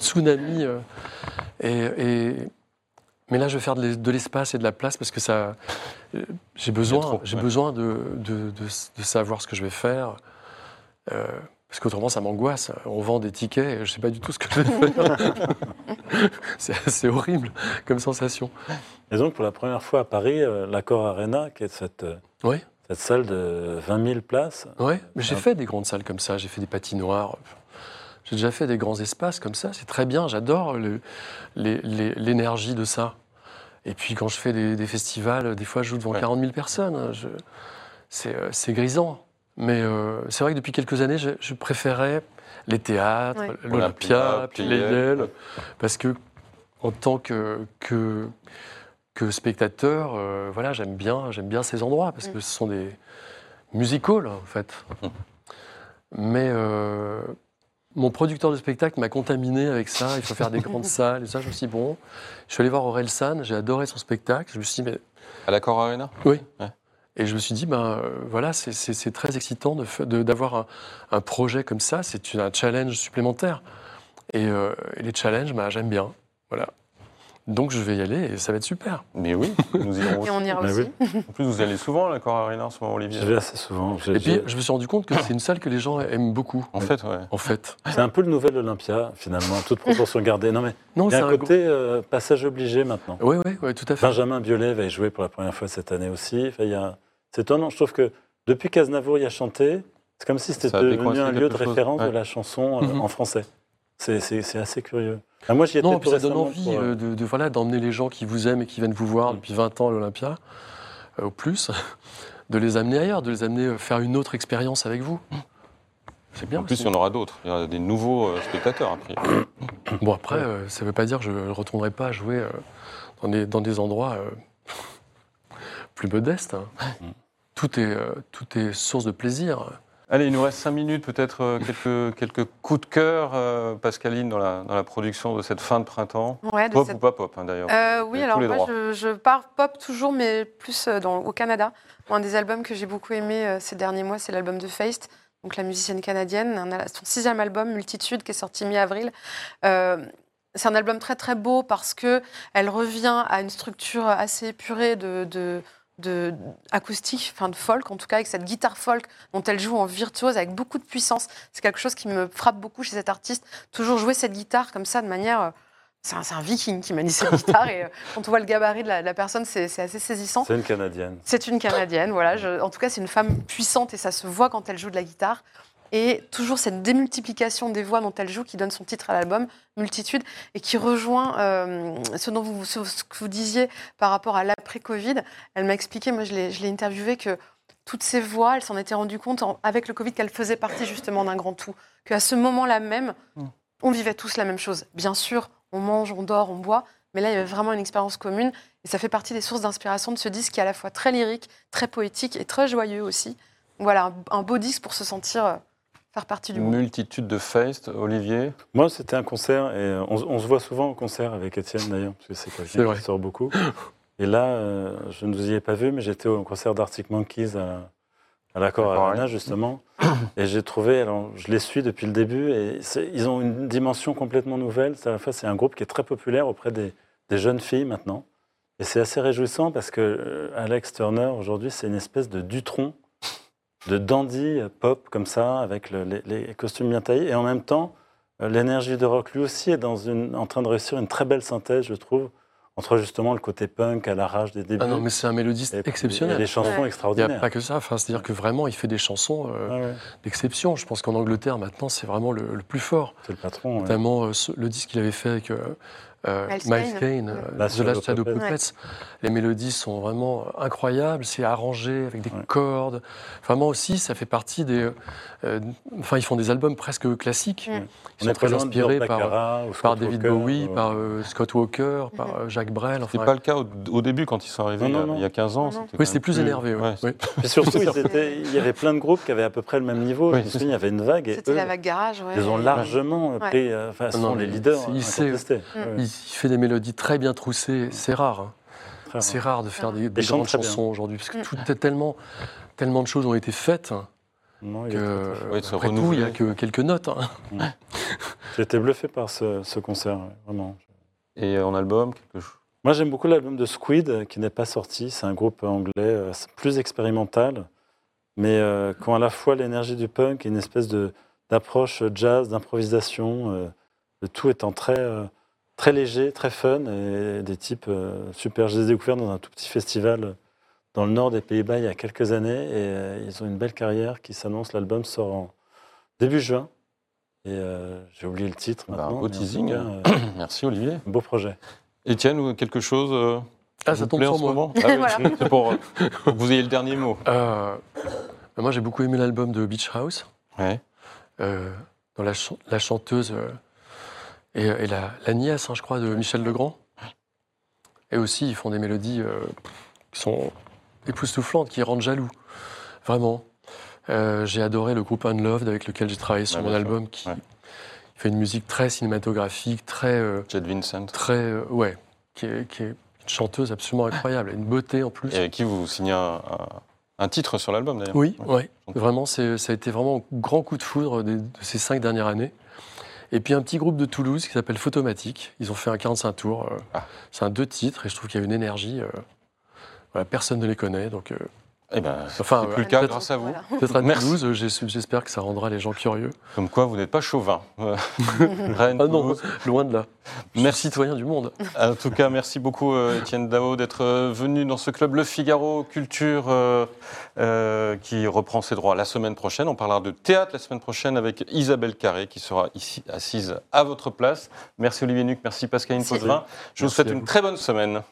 tsunamis. euh, et, et Mais là, je vais faire de l'es- de l'espace et de la place parce que ça, euh, j'ai besoin, j'ai ouais. besoin de, de, de- de savoir ce que je vais faire. Euh, parce qu'autrement, ça m'angoisse. On vend des tickets et je ne sais pas du tout ce que je vais faire. c'est horrible comme sensation. Et donc, pour la première fois à Paris, euh, l'Accor Arena, qui est cette, Oui, cette salle de 20 000 places, ouais. Mais j'ai Ah. fait des grandes salles comme ça. J'ai fait des patinoires. J'ai déjà fait des grands espaces comme ça. C'est très bien. J'adore le- l'énergie de ça. Et puis quand je fais des, des festivals, des fois je joue devant Ouais. 40 000 personnes. C'est euh, c'est grisant. Mais euh, c'est vrai que depuis quelques années, je, je préférais les théâtres, Ouais. l'Olympia, les Yale, parce que en tant que, que, que spectateur, euh, voilà, j'aime bien, j'aime bien ces endroits parce Mm. que ce sont des music halls en fait. Mais euh, mon producteur de spectacle m'a contaminé avec ça. Il faut faire des grandes salles et ça. Je me suis dit bon, je suis allé voir Aurel San, j'ai adoré son spectacle. Je me suis dit mais À l'Accor Arena? Oui. Ouais. Et je me suis dit, ben euh, voilà, c'est- très excitant de fa- de- d'avoir un, un projet comme ça. C'est un challenge supplémentaire. Et, euh, et les challenges, ben, j'aime bien. Voilà. Donc je vais y aller et ça va être super. Mais oui, nous irons Et aussi. on ira Bah aussi. En plus, vous allez souvent à l'Accor Arena en ce moment, Olivier j'y vais assez souvent. Et puis je me suis rendu compte que c'est une salle que les gens aiment beaucoup. En fait, ouais. En fait. C'est un peu le nouvel Olympia, finalement, toute proportion gardée. Non, mais Non, il y c'est a un un côté euh, passage obligé maintenant. Oui, oui, oui, tout à fait. Benjamin Biolay va y jouer pour la première fois cette année aussi. Enfin, il y a... C'est étonnant, je trouve que depuis qu'Aznavour y a chanté, c'est comme si c'était devenu un lieu de référence Ouais. de la chanson euh, Mhm. en français. C'est- assez curieux. Ah, moi, j'y étais Non, tout ça donne envie pour, euh, de, de- voilà, d'emmener les gens qui vous aiment et qui viennent vous voir Mm. depuis 20 ans à l'Olympia, euh, au plus, de les amener ailleurs, de les amener euh, faire une autre expérience avec vous. C'est bien. En plus, il y en aura d'autres. Il y aura des nouveaux euh, spectateurs après. Bon, après, euh, ça ne veut pas dire que je ne retournerai pas jouer euh, dans, des, dans des endroits euh, plus modestes. hein. Tout, est, euh, tout est source de plaisir. Allez, il nous reste cinq minutes, peut-être euh, quelques, quelques coups de cœur, euh, Pascaline, dans la, dans la production de cette fin de printemps. Ouais, de Pop cette- ou pas pop, hein, d'ailleurs. Euh, oui, alors moi, je, je pars pop toujours, mais plus dans, au Canada. Un des albums que j'ai beaucoup aimé ces derniers mois, c'est l'album de Feist, donc la musicienne canadienne, son sixième album, Multitude, qui est sorti mi-avril. Euh, c'est un album très très beau parce que elle revient à une structure assez épurée de, de, de- acoustique, enfin de folk en tout cas, avec cette guitare folk dont elle joue en virtuose avec beaucoup de puissance. C'est quelque chose qui me frappe beaucoup chez cet artiste. Toujours jouer cette guitare comme ça de manière euh, c'est un, viking qui manie cette guitare et euh, quand on voit le gabarit de la, de la personne, c'est c'est assez saisissant. C'est une Canadienne. C'est une Canadienne, voilà. Je- en tout cas, c'est une femme puissante et ça se voit quand elle joue de la guitare. Et toujours cette démultiplication des voix dont elle joue qui donne son titre à l'album, Multitude, et qui rejoint euh, ce, dont vous, ce, ce que vous disiez par rapport à l'après-Covid. Elle m'a expliqué, moi je l'ai interviewée, que toutes ces voix, elle s'en était rendue compte en- avec le Covid qu'elle faisait partie justement d'un grand tout. Qu'à ce moment-là même, Mm. on vivait tous la même chose. Bien sûr, on mange, on dort, on boit, mais là, il y avait vraiment une expérience commune. Et ça fait partie des sources d'inspiration de ce disque qui est à la fois très lyrique, très poétique et très joyeux aussi. Voilà, un, un beau disque pour se sentir euh, faire partie du monde. Multitude de Feist, Olivier. Moi, c'était un concert, et on, on se voit souvent au concert avec Étienne d'ailleurs, parce que c'est quelqu'un vrai. qui sort beaucoup. Et là, euh, je ne vous y ai pas vu, mais j'étais au concert d'Arctic Monkeys à, à l'Accor D'accord, Arena, justement. Et j'ai trouvé, alors je les suis depuis le début, et ils ont une dimension complètement nouvelle. C'est à la fois, c'est un groupe qui est très populaire auprès des, des jeunes filles maintenant. Et c'est assez réjouissant parce que euh, Alex Turner, aujourd'hui, c'est une espèce de Dutron, de dandy pop comme ça, avec le- les, les costumes bien taillés. Et en même temps, euh, l'énergie de rock, lui aussi, est dans une, en train de réussir une très belle synthèse, je trouve, entre justement le côté punk à l'arrache des débuts. Ah non, mais c'est un mélodiste et, exceptionnel. et les chansons Ouais. Il n'y a extraordinaires. pas que ça. Enfin, C'est-à-dire que vraiment, il fait des chansons euh, ouais, d'exception. Je pense qu'en Angleterre, maintenant, c'est vraiment le, le plus fort. c'est le patron. ouais. Notamment euh, ce- le disque qu'il avait fait avec euh, euh, Miles Kane. Euh, Last The Last Shadow Puppets. Puppets. Les mélodies sont vraiment incroyables. C'est arrangé avec des Ouais. cordes. Vraiment aussi, ça fait partie des. Euh, enfin, ils font des albums presque classiques. Ils On sont très inspirés par, Baccarat, David Walker, Bowie, euh, par euh, Scott Walker, par Jacques Brel. C'était Enfin, pas le cas au, au début quand ils sont arrivés Non, il, y a, non, non. il y a 15 ans. Non, non. quand oui, c'était plus énervé. ouais. ouais, Oui. Surtout, ils étaient- il y avait plein de groupes qui avaient à peu près le même niveau. Oui, Je me souviens, il y avait une vague. C'était la vague garage, ouais. Ils ont largement Ouais. pris. euh, Enfin, ce Non, sont les leaders il sait- Il, fait des mélodies très bien troussées. C'est rare. hein. C'est rare. de faire des, grandes chansons aujourd'hui, parce que Mm. tout tellement, tellement de choses ont été faites Non, il que, tout, il n'y a que quelques notes. hein. J'ai été bluffé par ce, ce concert, vraiment. Et en album, quelque chose. Moi, j'aime beaucoup l'album de Squid, euh, qui n'est pas sorti. C'est un groupe anglais euh, plus expérimental, mais euh, qui ont à la fois l'énergie du punk et une espèce de- d'approche jazz, d'improvisation, euh, le tout étant très, euh, très léger, très fun, et des types euh, super. Je les ai découverts dans un tout petit festival dans le nord des Pays-Bas il y a quelques années, et euh, ils ont une belle carrière qui s'annonce. L'album sort en début juin, et euh, j'ai oublié le titre Bah, un beau teasing. cas, euh, Merci Olivier. un beau projet. Étienne, ou quelque chose euh, Ah, vous ça tombe sur ce moi. moment Ah oui, Voilà. C'est pour, euh, que vous ayez le dernier mot. Euh, moi, j'ai beaucoup aimé l'album de Beach House. Ouais. euh, dans la, chan- la chanteuse euh, et, et la, la nièce, hein, je crois, de Michel Legrand. Et aussi, ils font des mélodies euh, qui sont époustouflantes, qui rendent jaloux. Vraiment. Euh, j'ai adoré le groupe Unloved avec lequel j'ai travaillé sur mon sûr. album, qui Ouais. fait une musique très cinématographique, très, euh, Jed Vincent. très, euh, ouais, qui est, qui est une chanteuse absolument incroyable, une beauté en plus. Et avec qui vous signez un, titre sur l'album d'ailleurs. Oui, Ouais. ouais. Vraiment, c'est- ça a été vraiment un grand coup de foudre de ces cinq dernières années. Et puis un petit groupe de Toulouse qui s'appelle Photomatique. Ils ont fait un 45 tours. euh, Ah. C'est un deux titres et je trouve qu'il y a une énergie. Euh, voilà, personne ne les connaît. Donc, euh, Eh ben, Enfin, c'est plus le cas grâce à vous. Voilà. peut-être à Merci. Toulouse, j'ai- j'espère que ça rendra les gens curieux. Comme quoi, vous n'êtes pas chauvin. Euh, Rennes, Ah non, loin de là. Merci. citoyen du monde. En tout cas, merci beaucoup euh, Étienne Dao d'être euh, venu dans ce club Le Figaro Culture euh, euh, qui reprend ses droits la semaine prochaine. On parlera de théâtre la semaine prochaine avec Isabelle Carré qui sera ici assise à votre place. Merci Olivier Nuc, merci Pascaline. Potvin. Je vous souhaite une très bonne semaine.